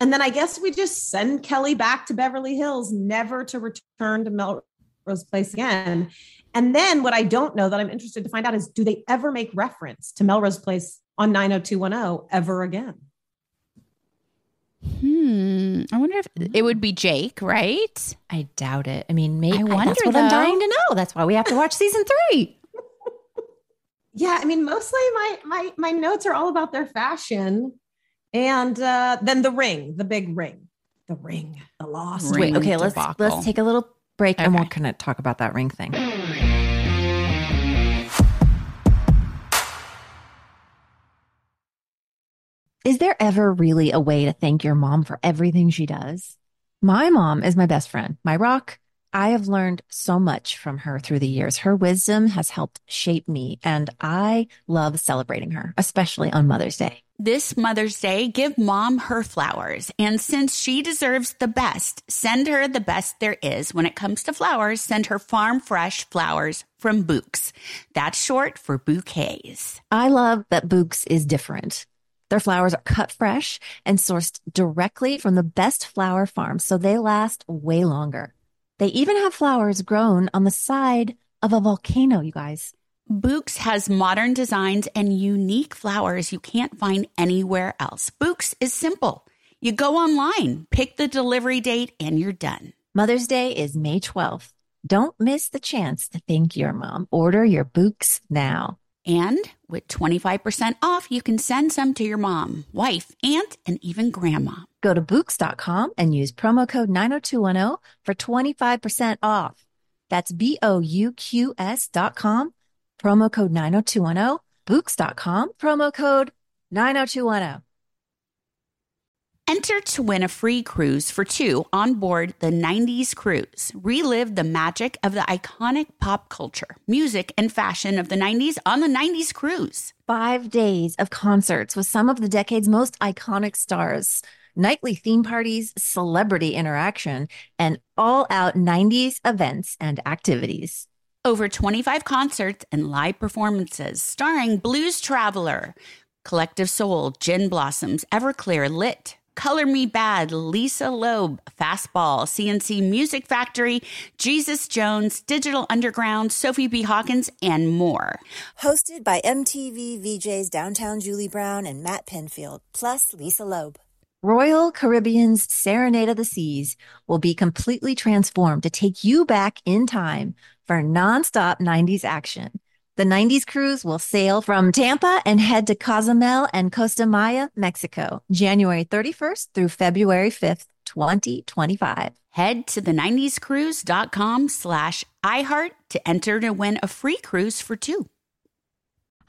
Speaker 6: And then I guess we just send Kelly back to Beverly Hills, never to return to Melrose Place again. And then what I don't know that I'm interested to find out is do they ever make reference to Melrose Place on 90210 ever again?
Speaker 5: Hmm. I wonder if it would be Jake, right?
Speaker 2: I doubt it. I mean, maybe
Speaker 5: I wonder.
Speaker 2: that's
Speaker 5: wonder,
Speaker 2: what I'm dying to know. That's why we have to watch season three.
Speaker 6: Yeah, I mean, mostly my my my notes are all about their fashion, and uh, then the ring, the big ring, the ring, the lost
Speaker 5: Ring
Speaker 2: Wait, okay, let's let's take a little break and we're
Speaker 5: Okay.
Speaker 2: gonna talk about that ring thing. Is there ever really a way to thank your mom for everything she does? My mom is my best friend, my rock. I have learned so much from her through the years. Her wisdom has helped shape me, and I love celebrating her, especially on Mother's Day.
Speaker 5: This Mother's Day, give mom her flowers. And since she deserves the best, send her the best there is. When it comes to flowers, send her farm fresh flowers from Bouqs. That's short for bouquets.
Speaker 2: I love that Bouqs is different. Their flowers are cut fresh and sourced directly from the best flower farms, so they last way longer. They even have flowers grown on the side of a volcano, you guys.
Speaker 5: Bouqs has modern designs and unique flowers you can't find anywhere else. Bouqs is simple. You go online, pick the delivery date, and you're done.
Speaker 2: Mother's Day is May 12th. Don't miss the chance to thank your mom. Order your Bouqs now.
Speaker 5: And with 25% off, you can send some to your mom, wife, aunt, and even grandma.
Speaker 2: Go to Bouqs.com and use promo code 90210 for 25% off. That's B O U Q S dot com, promo code 90210, Bouqs.com, promo code 90210.
Speaker 5: Enter to win a free cruise for two on board the 90s cruise. Relive the magic of the iconic pop culture, music, and fashion of the 90s on the 90s cruise.
Speaker 2: Five days of concerts with some of the decade's most iconic stars, nightly theme parties, celebrity interaction, and all out 90s events and activities.
Speaker 5: Over 25 concerts and live performances starring Blues Traveler, Collective Soul, Gin Blossoms, Everclear, Lit, Color Me Badd, Lisa Loeb, Fastball, C+C Music Factory, Jesus Jones, Digital Underground, Sophie B. Hawkins, and more.
Speaker 8: Hosted by MTV VJs Downtown Julie Brown and Matt Pinfield, plus Lisa Loeb.
Speaker 2: Royal Caribbean's Serenade of the Seas will be completely transformed to take you back in time for nonstop 90s action. The 90s cruise will sail from Tampa and head to Cozumel and Costa Maya, Mexico, January 31st through February 5th, 2025.
Speaker 5: Head to the 90scruise.com slash iHeart to enter to win a free cruise for two.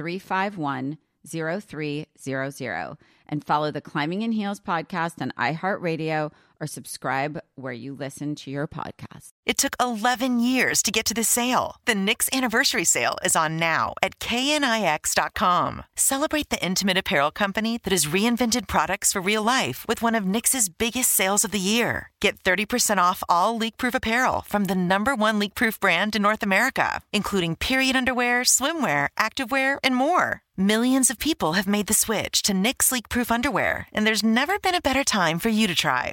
Speaker 1: 351 0300 and follow the Climbing in Heels podcast on iHeartRadio or subscribe where you listen to your podcast.
Speaker 9: It took 11 years to get to this sale. The Knix anniversary sale is on now at knix.com. Celebrate the intimate apparel company that has reinvented products for real life with one of Knix's biggest sales of the year. Get 30% off all leak-proof apparel from the number one leak-proof brand in North America, including period underwear, swimwear, activewear, and more. Millions of people have made the switch to Knix leak-proof underwear, and there's never been a better time for you to try.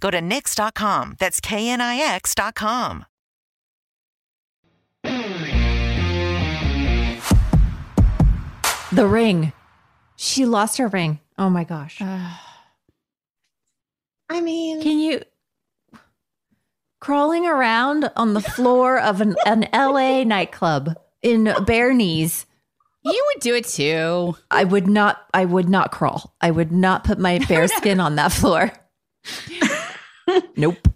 Speaker 9: Go to Knix.com. That's KNIX.com.
Speaker 2: The ring. She lost her ring. Oh my gosh.
Speaker 6: I mean,
Speaker 2: Can you crawling around on the floor of an, an LA nightclub in bare knees?
Speaker 5: You would do it too.
Speaker 2: I would not I would not crawl. I would not put my bare skin on that floor. nope.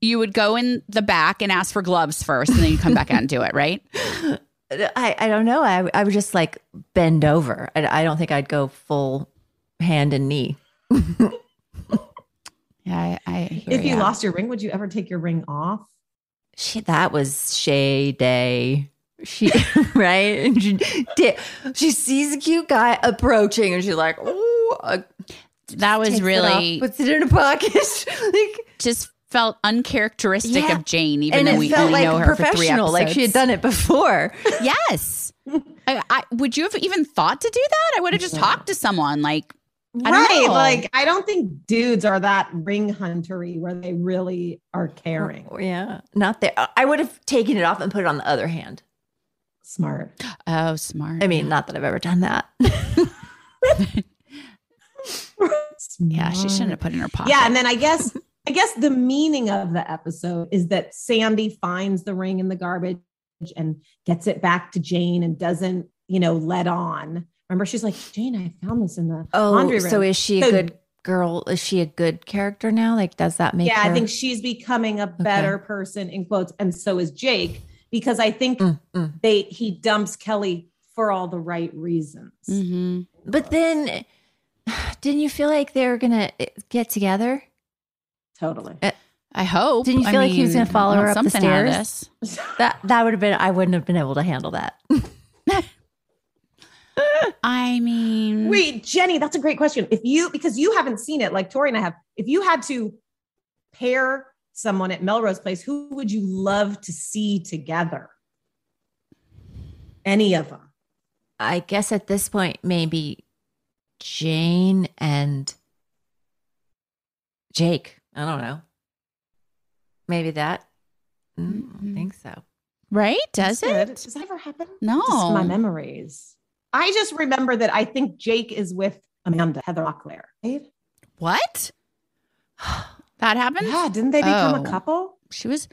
Speaker 5: You would go in the back and ask for gloves first, and then you come back out and do it, right?
Speaker 2: I, I don't know. I, I would just like bend over. I, I don't think I'd go full hand and knee.
Speaker 5: Yeah, I, I
Speaker 6: if you
Speaker 5: ya.
Speaker 6: lost your ring, would you ever take your ring off?
Speaker 2: She that was Shay Day. She right, and she. She sees a cute guy approaching, and she's like, "Oh,
Speaker 5: that was
Speaker 2: takes it
Speaker 5: really
Speaker 2: off, puts it in a pocket." like,
Speaker 5: just felt uncharacteristic
Speaker 2: Yeah.
Speaker 5: of Jane, even
Speaker 2: and
Speaker 5: though we
Speaker 2: felt
Speaker 5: only
Speaker 2: like
Speaker 5: know her for three
Speaker 2: professional, like she had done it before.
Speaker 5: Yes. I, I, would you have even thought to do that? I would have just talked to someone. Like, I don't
Speaker 6: right.
Speaker 5: know.
Speaker 6: Like, I don't think dudes are that ring huntery where they really are caring.
Speaker 2: Oh, yeah, not there. I would have taken it off and put it on the other hand.
Speaker 6: Smart.
Speaker 5: oh, smart.
Speaker 2: I mean, not that I've ever done that.
Speaker 5: yeah, she shouldn't have put it in her pocket.
Speaker 6: Yeah, and then I guess I guess the meaning of the episode is that Sandy finds the ring in the garbage and gets it back to Jane and doesn't, you know, let on. Remember, she's like, Jane, I found this in the
Speaker 2: Oh,
Speaker 6: laundry room.
Speaker 2: so is she a good girl? Is she a good character now? Like, does that make
Speaker 6: yeah,
Speaker 2: her?
Speaker 6: I think she's becoming a better person in quotes, and so is Jake because I think
Speaker 2: Mm, mm.
Speaker 6: they he dumps Kelly for all the right reasons.
Speaker 5: hmm
Speaker 2: But then, didn't you feel like they were gonna eh, get together?
Speaker 6: Totally.
Speaker 5: I hope.
Speaker 2: Didn't you
Speaker 5: I
Speaker 2: feel like he was gonna follow
Speaker 5: I
Speaker 2: her up the
Speaker 5: something
Speaker 2: stairs?
Speaker 5: this.
Speaker 2: That that would have been. I wouldn't have been able to handle that.
Speaker 5: I mean,
Speaker 6: Wait, Jenny, that's a great question. If you because you haven't seen it, like Tori and I have, if you had to pair someone at Melrose Place, who would you love to see together? Any of them?
Speaker 2: I guess at this point, maybe Jane and Jake. I don't know. Maybe that. Mm, I don't think so.
Speaker 5: right? Does
Speaker 6: Good.
Speaker 5: it?
Speaker 6: Does that ever happen?
Speaker 5: No.
Speaker 6: Just my memories. I just remember that I think Jake is with Amanda Heather Locklear. Right?
Speaker 5: What? That happened?
Speaker 6: Yeah, didn't they become
Speaker 5: Oh.
Speaker 6: a couple?
Speaker 5: She was.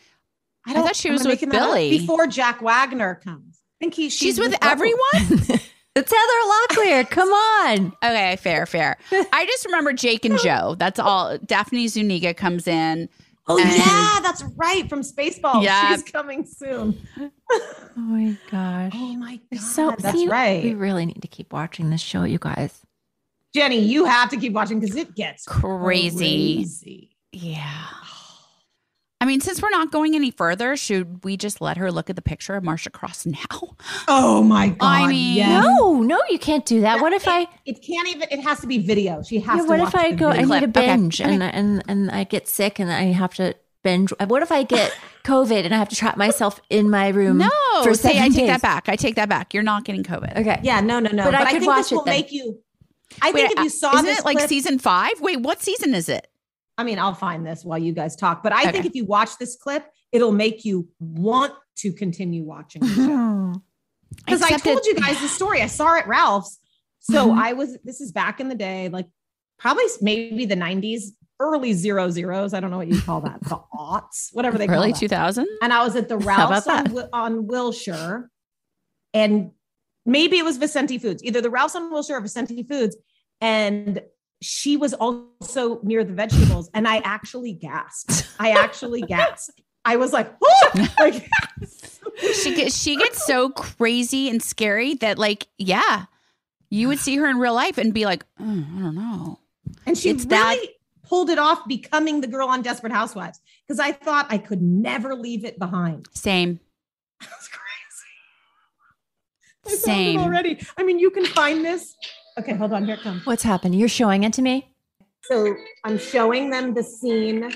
Speaker 6: I,
Speaker 5: thought she
Speaker 6: am
Speaker 5: was with
Speaker 6: making that up?
Speaker 5: Billy.
Speaker 6: before Jack Wagner comes. I think he,
Speaker 5: She's, with
Speaker 6: both.
Speaker 5: everyone?
Speaker 2: It's Heather Locklear. Come on.
Speaker 5: Okay, fair, fair. I just remember Jake and Joe. That's all. Daphne Zuniga comes in.
Speaker 6: Oh
Speaker 5: And-
Speaker 6: yeah, that's right from Spaceballs.
Speaker 5: Yeah.
Speaker 6: She's coming soon.
Speaker 2: Oh my gosh.
Speaker 6: Oh my god,
Speaker 2: So
Speaker 6: that's
Speaker 2: see,
Speaker 6: right.
Speaker 2: We really need to keep watching this show, you guys.
Speaker 6: Jenny, you have to keep watching because it gets
Speaker 5: Crazy.
Speaker 6: crazy.
Speaker 5: Yeah. I mean, since we're not going any further, should we just let her look at the picture of Marcia Cross now?
Speaker 6: Oh my god!
Speaker 5: I mean,
Speaker 6: yes.
Speaker 2: No, no, you can't do that. What if I?
Speaker 6: It can't even. It has to be video. She has
Speaker 2: Yeah,
Speaker 6: to.
Speaker 2: what
Speaker 6: watch
Speaker 2: if I
Speaker 6: the
Speaker 2: go? I need a
Speaker 5: Clip. Okay,
Speaker 2: binge,
Speaker 5: okay.
Speaker 2: and and and I get sick, and I have to binge. What if I get COVID and I have to trap myself in my room?
Speaker 5: No.
Speaker 2: for
Speaker 5: See, I take
Speaker 2: days?
Speaker 5: that back. I take that back. You're not getting COVID.
Speaker 2: Okay.
Speaker 6: Yeah, no, no, no.
Speaker 2: But
Speaker 6: But,
Speaker 2: I
Speaker 6: I,
Speaker 2: could
Speaker 6: think
Speaker 2: watch
Speaker 6: this
Speaker 2: it
Speaker 6: will
Speaker 2: then.
Speaker 6: make you. I
Speaker 5: Wait,
Speaker 6: think if you uh, saw
Speaker 5: isn't
Speaker 6: this
Speaker 5: it like
Speaker 6: clip,
Speaker 5: season five? Wait, what season is it?
Speaker 6: I mean, I'll find this while you guys talk. But I
Speaker 5: Okay.
Speaker 6: think if you watch this clip, it'll make you want to continue watching. Because I told you guys the story. I saw it at Ralph's. So
Speaker 2: Mhm.
Speaker 6: I was. This is back in the day, like probably maybe the '90s, early zero zeros. I don't know what you call that. The aughts, whatever they call it.
Speaker 5: Early
Speaker 6: that.
Speaker 5: 2000?
Speaker 6: And I was at the Ralph's on, on Wilshire, and maybe it was Vicente Foods, either the Ralph's on Wilshire or Vicente Foods, and she was also near the vegetables, and I actually gasped. I actually gasped. I was like, "Oh!" like
Speaker 5: she gets she gets so crazy and scary that like yeah you would see her in real life and be like "Oh, i don't know
Speaker 6: And she
Speaker 5: It's
Speaker 6: really
Speaker 5: that-
Speaker 6: pulled it off becoming the girl on Desperate Housewives because I thought I could never leave it behind.
Speaker 5: same
Speaker 6: That's crazy. I
Speaker 5: Same.
Speaker 6: already. I mean, you can find this. Okay, hold on. Here it comes.
Speaker 2: What's happening? You're showing it to me?
Speaker 6: So I'm showing them the scene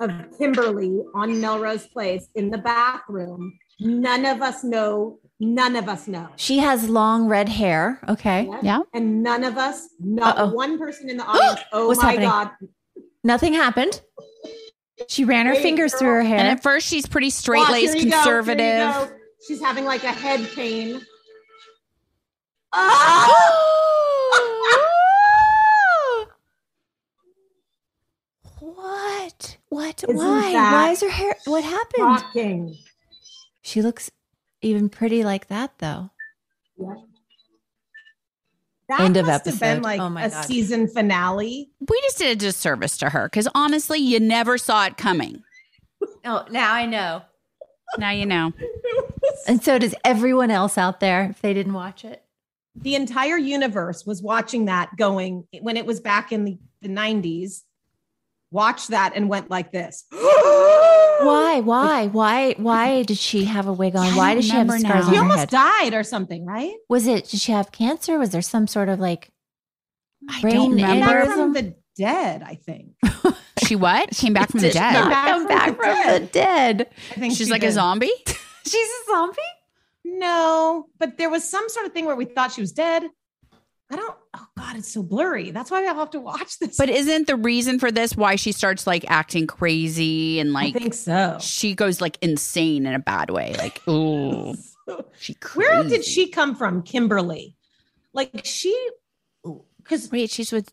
Speaker 6: of Kimberly on Melrose Place in the bathroom. None of us know. None of us know.
Speaker 2: She has long red hair. Okay.
Speaker 5: yeah
Speaker 6: And none of us, not
Speaker 2: Uh-oh.
Speaker 6: one person in the audience. Oh
Speaker 2: What's
Speaker 6: my
Speaker 2: happening?
Speaker 6: God.
Speaker 2: Nothing happened. She ran her
Speaker 6: Wait,
Speaker 2: fingers through her hair.
Speaker 5: and at first she's pretty straight laced
Speaker 6: here you go, here you
Speaker 5: conservative.
Speaker 6: She's having like a head pain.
Speaker 2: What? What?
Speaker 6: Isn't
Speaker 2: Why? Why is her hair? What happened?
Speaker 6: Shocking.
Speaker 2: She looks even pretty like that, though.
Speaker 6: That
Speaker 2: End of
Speaker 6: must have been like
Speaker 2: Oh my
Speaker 6: a
Speaker 2: God.
Speaker 6: season finale.
Speaker 5: we just did a disservice to her because honestly you never saw it coming
Speaker 2: Oh, now I know.
Speaker 5: now you know
Speaker 2: And so does everyone else out there if they didn't watch it.
Speaker 6: The entire universe was watching that going when it was back in the, the 90s watched that and went like this
Speaker 2: Why? Why? Why? Why did she have a wig on?
Speaker 5: I
Speaker 2: Why
Speaker 5: don't
Speaker 2: she have
Speaker 5: remember
Speaker 2: scars
Speaker 5: now.
Speaker 2: on
Speaker 6: he
Speaker 2: her
Speaker 6: almost
Speaker 2: head?
Speaker 6: died or something right
Speaker 2: Was it? Did she have cancer? Was there some sort of like
Speaker 5: I
Speaker 2: brain
Speaker 5: don't remember.
Speaker 6: from
Speaker 2: aneurysm?
Speaker 6: the dead i think
Speaker 5: she what came back from the dead
Speaker 2: Not
Speaker 6: Back
Speaker 2: come
Speaker 6: from
Speaker 2: back
Speaker 6: the
Speaker 2: from the
Speaker 6: dead.
Speaker 2: dead.
Speaker 6: i think
Speaker 5: she's
Speaker 6: she
Speaker 5: like a zombie
Speaker 2: She's a zombie.
Speaker 6: No but there was some sort of thing where we thought she was dead. I don't oh god it's so blurry. That's why i'll have to watch this.
Speaker 5: But isn't the reason for this why she starts like acting crazy and like?
Speaker 6: i think so.
Speaker 5: she goes like insane in a bad way? Like ooh she crazy.
Speaker 6: where did she come from kimberly? Like she because
Speaker 5: wait she's with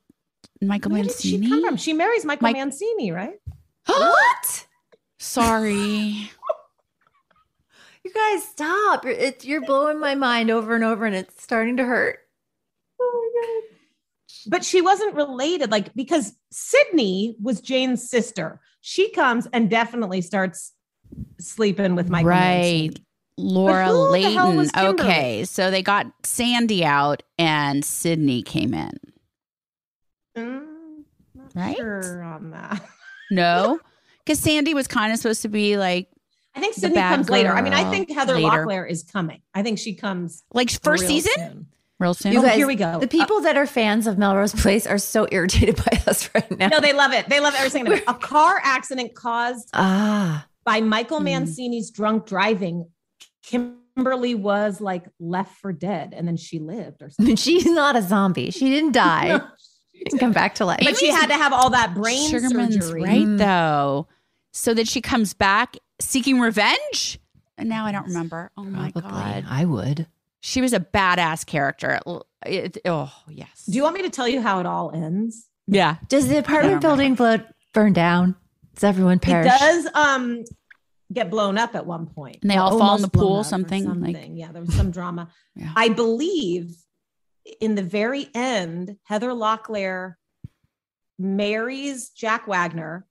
Speaker 5: michael
Speaker 6: where did she
Speaker 5: mancini?
Speaker 6: come from? She marries michael
Speaker 5: Mike-
Speaker 6: mancini right?
Speaker 2: What?
Speaker 5: sorry
Speaker 2: You guys stop. You're, it, you're blowing my mind over and over, and it's starting to hurt.
Speaker 6: Oh my god. But she wasn't related, like because Sydney was Jane's sister. She comes and definitely starts sleeping with Michael.
Speaker 5: right
Speaker 6: Mancini.
Speaker 5: laura
Speaker 6: who the hell was leighton
Speaker 5: okay so they got sandy out and sydney came in
Speaker 6: Mm, not
Speaker 5: Right?
Speaker 6: Sure on that.
Speaker 5: no because sandy was kind of supposed to be like
Speaker 6: I think Sydney
Speaker 5: bad
Speaker 6: comes later. I mean, I think Heather
Speaker 5: later.
Speaker 6: Locklear is coming. I think she comes
Speaker 5: like first
Speaker 6: real
Speaker 5: season
Speaker 6: soon.
Speaker 5: real soon
Speaker 2: You
Speaker 6: Oh, here we go.
Speaker 2: The people that are fans of Melrose Place are so irritated by us right now.
Speaker 6: No, they love it. They love every second of it. A car accident caused
Speaker 2: ah,
Speaker 6: by Michael
Speaker 5: Hmm.
Speaker 6: Mancini's drunk driving. Kimberly was like left for dead, and then she lived or something.
Speaker 2: she's not a zombie. She didn't die.
Speaker 6: No,
Speaker 2: She didn't come back to life.
Speaker 6: but she had to have all that brain
Speaker 5: Sugarman's
Speaker 6: surgery.
Speaker 5: right
Speaker 2: Mm.
Speaker 5: though so that she comes back seeking revenge and now i don't remember oh my
Speaker 2: Probably.
Speaker 5: god
Speaker 2: I would.
Speaker 5: she was a badass character It- oh yes
Speaker 6: Do you want me to tell you how it all ends?
Speaker 5: yeah
Speaker 2: Does the apartment building blow, burn down? Does everyone perish?
Speaker 6: It does um get blown up at one point.
Speaker 5: And they all
Speaker 6: Or
Speaker 5: fall in the pool,
Speaker 6: up or
Speaker 5: something, like-
Speaker 6: yeah, there was some drama.
Speaker 5: Yeah.
Speaker 6: I believe in the very end, Heather Locklear marries Jack Wagner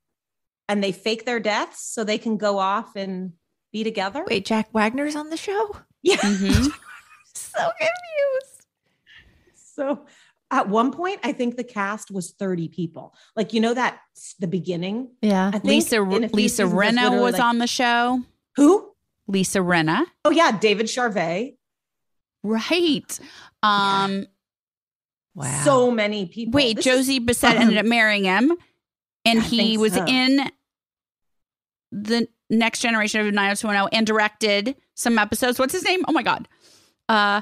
Speaker 6: and they fake their deaths so they can go off and be together.
Speaker 2: Wait, Jack Wagner's on the show?
Speaker 6: Yeah.
Speaker 5: Mhm.
Speaker 2: So confused.
Speaker 6: So at one point, I think the cast was 30 people. Like, you know, that the beginning.
Speaker 2: Yeah.
Speaker 6: I think
Speaker 5: lisa
Speaker 6: in
Speaker 5: lisa
Speaker 6: seasons,
Speaker 5: rinna
Speaker 6: literally
Speaker 5: was
Speaker 6: like-
Speaker 5: on the show
Speaker 6: Who?
Speaker 5: lisa rinna
Speaker 6: Oh, yeah, David Charvet.
Speaker 5: right um
Speaker 2: Wow.
Speaker 6: So many people.
Speaker 5: wait
Speaker 6: This is-
Speaker 5: josie bissett ended up marrying him and
Speaker 6: I
Speaker 5: he
Speaker 6: think
Speaker 5: was
Speaker 6: so.
Speaker 5: in the next generation of 90210 and directed some episodes what's his name oh my god uh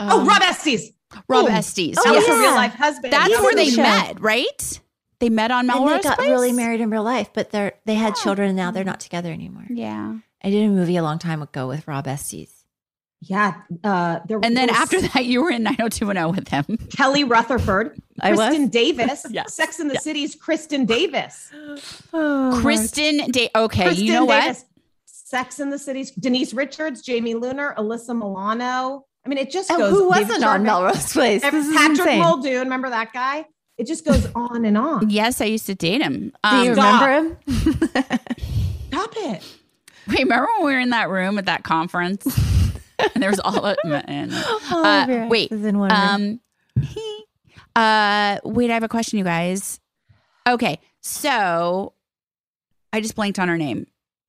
Speaker 6: Oh,
Speaker 5: um,
Speaker 6: Rob Estes.
Speaker 5: Rob
Speaker 6: Boom.
Speaker 5: Estes.
Speaker 2: Oh,
Speaker 6: was
Speaker 5: yes.
Speaker 6: her real life husband.
Speaker 5: That's
Speaker 2: He's
Speaker 5: where
Speaker 2: in the
Speaker 5: they
Speaker 2: show.
Speaker 5: met, right? They met on
Speaker 2: and
Speaker 5: Melrose
Speaker 2: they got
Speaker 5: Place?
Speaker 2: really married in real life, but they're they had children and now they're not together anymore.
Speaker 5: Yeah.
Speaker 2: I did a movie a long time ago with Rob Estes.
Speaker 6: Yeah. Uh, there,
Speaker 5: And then
Speaker 6: there
Speaker 5: after that, you were in 90210 with him.
Speaker 6: Kelly Rutherford,
Speaker 2: I was?
Speaker 6: Kristin Davis,
Speaker 5: Yes.
Speaker 6: Sex in the City's Kristin Davis.
Speaker 5: Kristin Davis. Okay,
Speaker 6: Kristin
Speaker 5: you know what?
Speaker 6: Sex in the City's Denise Richards, Jamie Luner, Alyssa Milano. I mean, it just
Speaker 2: Oh,
Speaker 6: goes.
Speaker 2: who wasn't on Melrose Place? This
Speaker 6: Patrick
Speaker 2: insane.
Speaker 6: Muldoon, remember that guy? It just goes on and on.
Speaker 5: Yes, I used to date him.
Speaker 2: Do you
Speaker 5: Um,
Speaker 6: Stop.
Speaker 2: remember him?
Speaker 6: Stop it.
Speaker 5: wait, remember when we were in that room at that conference? And there was all of and,
Speaker 2: All
Speaker 5: uh,
Speaker 2: of your
Speaker 5: wait,
Speaker 2: in one
Speaker 5: um, he, uh, wait, I have a question, you guys. Okay, so I just blanked on her name.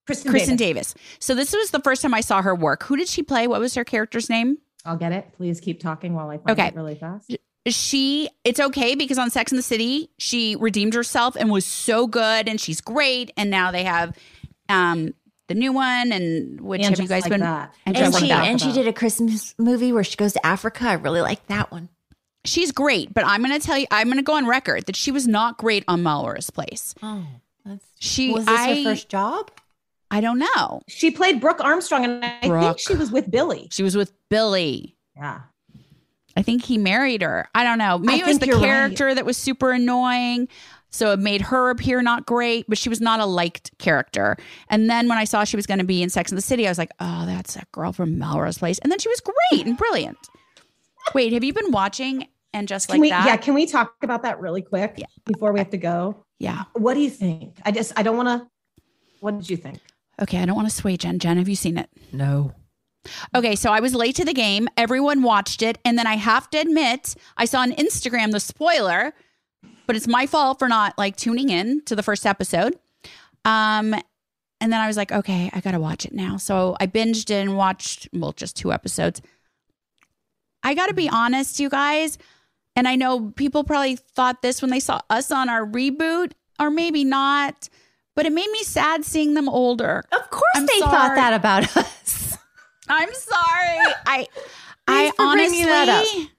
Speaker 6: Kristin,
Speaker 5: Kristin
Speaker 6: Davis.
Speaker 5: Davis. So this was the first time I saw her work. Who did she play? What was her character's name?
Speaker 6: I'll get it. Please keep talking while I find
Speaker 5: Okay.
Speaker 6: it really fast.
Speaker 5: she it's okay because on Sex in the City she redeemed herself and was so good and she's great and now they have um the new one and which
Speaker 6: And
Speaker 5: have you guys
Speaker 6: Like
Speaker 5: been
Speaker 6: That.
Speaker 5: and
Speaker 2: and
Speaker 5: Just Like
Speaker 2: she and she did a Christmas movie where she goes to Africa. I really like that one.
Speaker 5: she's great but I'm going to tell you I'm going to go on record that she was not great on Melrose Place
Speaker 2: Oh, that's
Speaker 5: she
Speaker 2: was this
Speaker 5: I
Speaker 2: her first job?
Speaker 5: I don't know
Speaker 6: She played Brooke Armstrong, and I think she was with Billy.
Speaker 5: she was with Billy
Speaker 6: Yeah.
Speaker 5: I think he married her. I don't know. Maybe it was the
Speaker 6: you're right.
Speaker 5: character that was super annoying. So it made her appear not great, but she was not a liked character. And then when I saw she was going to be in Sex and the City, I was like, oh, that's that girl from Melrose Place. And then she was great and brilliant. Wait, have you been watching and just
Speaker 6: Can
Speaker 5: like
Speaker 6: we,
Speaker 5: that?
Speaker 6: yeah, can we talk about that really quick
Speaker 5: Yeah.
Speaker 6: before we have to go?
Speaker 5: yeah.
Speaker 6: What do you think? I just, I don't want to. What did you think?
Speaker 5: Okay, I don't want to sway Jen. Jen, have you seen it?
Speaker 2: No.
Speaker 5: Okay, so I was late to the game. Everyone watched it. And then I have to admit, I saw on Instagram the spoiler, but it's my fault for not like tuning in to the first episode. Um, and then I was like, okay, I got to watch it now. So I binged and watched, well, just two episodes. I got to be honest, you guys. And I know people probably thought this when they saw us on our reboot, or maybe not, but it made me sad seeing them older.
Speaker 2: Of course
Speaker 5: I'm
Speaker 2: they thought that about us.
Speaker 5: I'm sorry. I I
Speaker 2: Thanks for that up.
Speaker 5: honestly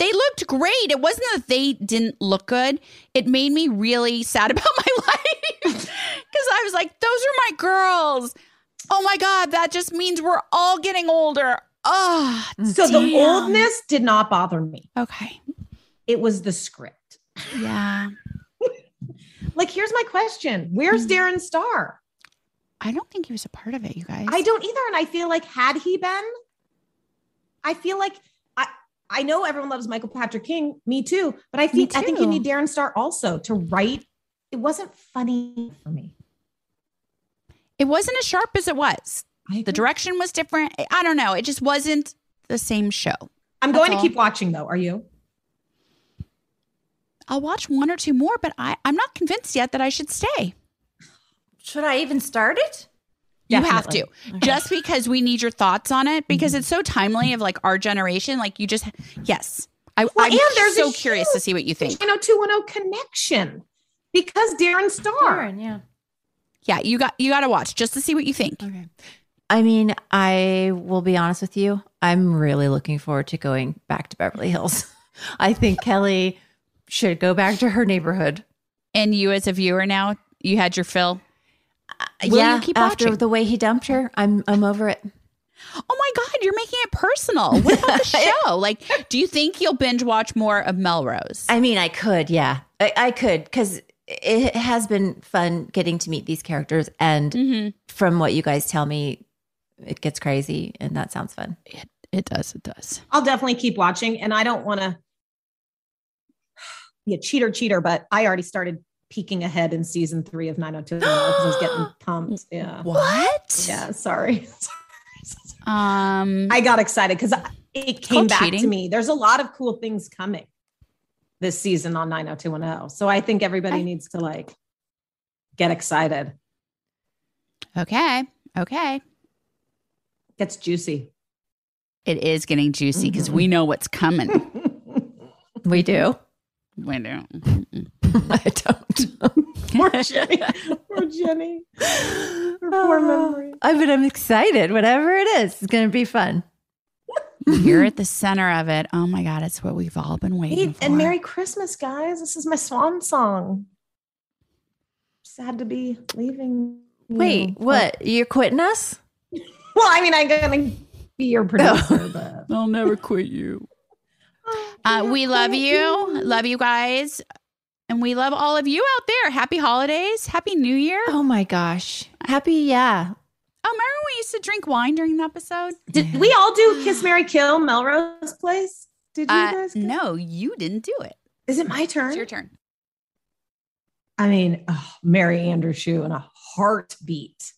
Speaker 5: they looked great. It wasn't that they didn't look good. It made me really sad about my life cuz I was like those are my girls. Oh my god, that just means we're all getting older. Oh,
Speaker 6: So the oldness did not bother me.
Speaker 5: Okay.
Speaker 6: It was the script.
Speaker 5: Yeah.
Speaker 6: Like, here's my question: Where's
Speaker 5: Hmm.
Speaker 6: Darren Star?
Speaker 5: I don't think he was a part of it, you guys.
Speaker 6: I don't either, and I feel like had he been, I feel like I I know everyone loves Michael Patrick King, me too, but I think I think you need Darren Star also to write. It wasn't funny for me.
Speaker 5: It wasn't as sharp as it was. The direction was different. I don't know. It just wasn't the same show.
Speaker 6: I'm
Speaker 5: That's
Speaker 6: going
Speaker 5: all.
Speaker 6: to keep watching though. Are you?
Speaker 5: I'll watch one or two more, but I, I'm not convinced yet that I should stay.
Speaker 2: Should I even start it?
Speaker 5: You have to.
Speaker 6: Definitely.
Speaker 5: Just because we need your thoughts on it because it's so timely of like our generation. Like you just yes. I,
Speaker 6: Well,
Speaker 5: I'm
Speaker 6: and there's
Speaker 5: so curious to see what you think.
Speaker 6: 90210 connection because Darren Star.
Speaker 2: yeah.
Speaker 5: Yeah, you got you got to watch just to see what you think.
Speaker 2: Okay. I mean, I will be honest with you. I'm really looking forward to going back to Beverly Hills. I think Kelly should go back to her neighborhood.
Speaker 5: And you as a viewer now, you had your fill. Will
Speaker 2: yeah,
Speaker 5: you keep
Speaker 2: after
Speaker 5: watching?
Speaker 2: the way he dumped her, I'm I'm over it.
Speaker 5: Oh my god, you're making it personal. What about the show? Like, do you think you'll binge watch more of Melrose?
Speaker 2: I mean, I could, yeah, I, I could because it has been fun getting to meet these characters, and
Speaker 5: Mhm.
Speaker 2: from what you guys tell me, it gets crazy, and that sounds fun.
Speaker 5: It it does. It does.
Speaker 6: I'll definitely keep watching, and I don't want to be a cheater, cheater, but I already started peeking ahead in season three of 90210 because I was getting pumped. Yeah.
Speaker 5: What?
Speaker 6: Yeah. Sorry.
Speaker 5: Um.
Speaker 6: I got excited because it came back
Speaker 5: cheating.
Speaker 6: to me. There's a lot of cool things coming this season on 90210. So I think everybody
Speaker 5: Okay.
Speaker 6: needs to like get excited.
Speaker 5: okay. Okay.
Speaker 6: Gets juicy.
Speaker 5: It is getting juicy because we know what's coming.
Speaker 2: We do.
Speaker 5: we do.
Speaker 2: I don't.
Speaker 6: Poor Jenny. Poor Jenny. Her poor memory.
Speaker 2: I but I'm excited. Whatever it is, it's going to be fun.
Speaker 5: You're at the center of it. Oh my God, it's what we've all been waiting
Speaker 6: Hey,
Speaker 5: for.
Speaker 6: and Merry Christmas, guys. This is my swan song. Sad to be leaving. you.
Speaker 2: Wait, what? You're quitting us?
Speaker 6: Well, I mean, I'm gonna be your producer. but
Speaker 5: I'll never quit you. Uh, we love you. Love you guys. And we love all of you out there. Happy holidays. Happy New Year.
Speaker 2: Oh my gosh. Happy, yeah.
Speaker 5: Oh, remember we used to drink wine during the episode?
Speaker 6: Did we all do Kiss Mary Kill Melrose Place? Did you
Speaker 5: Uh,
Speaker 6: guys?
Speaker 5: no, you didn't do it.
Speaker 6: Is it my turn?
Speaker 5: It's your turn.
Speaker 6: I mean, oh, Mary Andrew Shue and a heartbeat.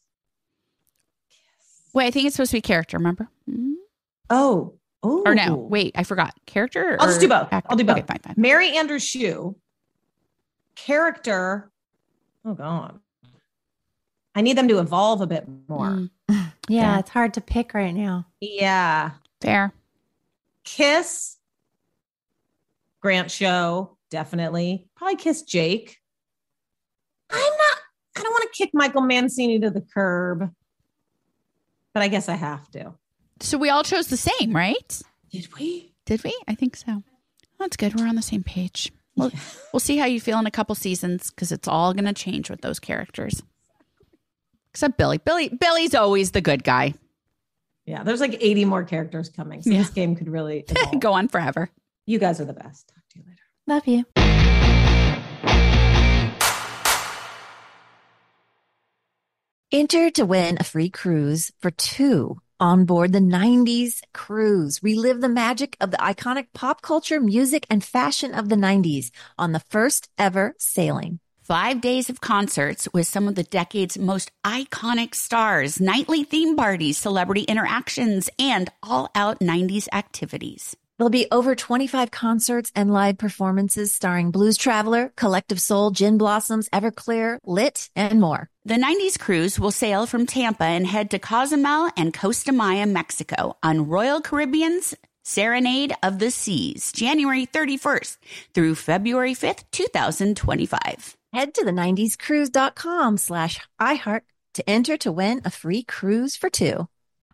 Speaker 5: Wait, I think it's supposed to be character, remember? Mhm.
Speaker 6: Oh, oh.
Speaker 5: Or no, wait, I forgot. Character?
Speaker 6: I'll just do both.
Speaker 5: actor?
Speaker 6: I'll do both.
Speaker 5: Okay, fine, fine.
Speaker 6: Mary Andrew Shue, character. Oh God, I need them to evolve a bit more.
Speaker 5: Mm,
Speaker 2: Yeah,
Speaker 5: Fair.
Speaker 2: it's hard to pick right now.
Speaker 6: Yeah,
Speaker 5: fair.
Speaker 6: Kiss, Grant Show, definitely. Probably Kiss Jake. I'm not. I don't want to kick Michael Mancini to the curb, but I guess I have to.
Speaker 5: So we all chose the same, right?
Speaker 6: Did we?
Speaker 5: Did we? I think so. That's good. We're on the same page. We'll, we'll see how you feel in a couple seasons because it's all going to change with those characters. Except Billy. Billy. Billy's always the good guy.
Speaker 6: Yeah, there's like 80 more characters coming, so
Speaker 5: Yeah.
Speaker 6: this game could really.
Speaker 5: Go on forever.
Speaker 6: You guys are the best. Talk to you later.
Speaker 2: Love you.
Speaker 10: Enter to win a free cruise for two on board the 90s cruise. Relive the magic of the iconic pop culture, music, and fashion of the 90s on the first ever sailing.
Speaker 5: Five days of concerts with some of the decade's most iconic stars, nightly theme parties, celebrity interactions, and all out 90s activities.
Speaker 10: There'll be over 25 concerts and live performances starring Blues Traveler, Collective Soul, Gin Blossoms, Everclear, Lit, and more.
Speaker 5: The 90s cruise will sail from Tampa and head to Cozumel and Costa Maya, Mexico on Royal Caribbean's Serenade of the Seas, January 31st through February 5th, 2025.
Speaker 10: Head to the 90scruise.com slash iHeart to enter to win a free cruise for two.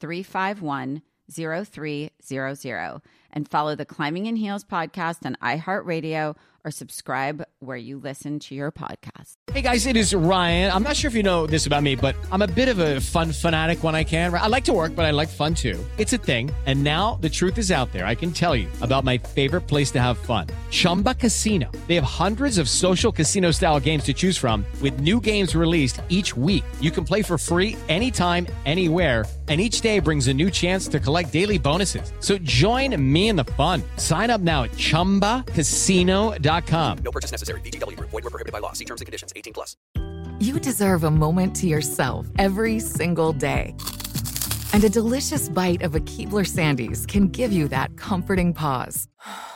Speaker 1: 351 0300 and follow the Climbing in Heels podcast on iHeartRadio or subscribe where you listen to your podcast.
Speaker 11: Hey guys, it is Ryan. I'm not sure if you know this about me, but I'm a bit of a fun fanatic when I can. I like to work, but I like fun too. It's a thing. And now the truth is out there. I can tell you about my favorite place to have fun Chumba Casino. They have hundreds of social casino style games to choose from, with new games released each week. You can play for free anytime, anywhere. And each day brings a new chance to collect daily bonuses. So join me in the fun. Sign up now at chumbacasino.com.
Speaker 12: No purchase necessary. VGW Group. Void were prohibited by law. See terms and conditions. 18 plus.
Speaker 13: You deserve a moment to yourself every single day. And a delicious bite of a Keebler Sandies can give you that comforting pause.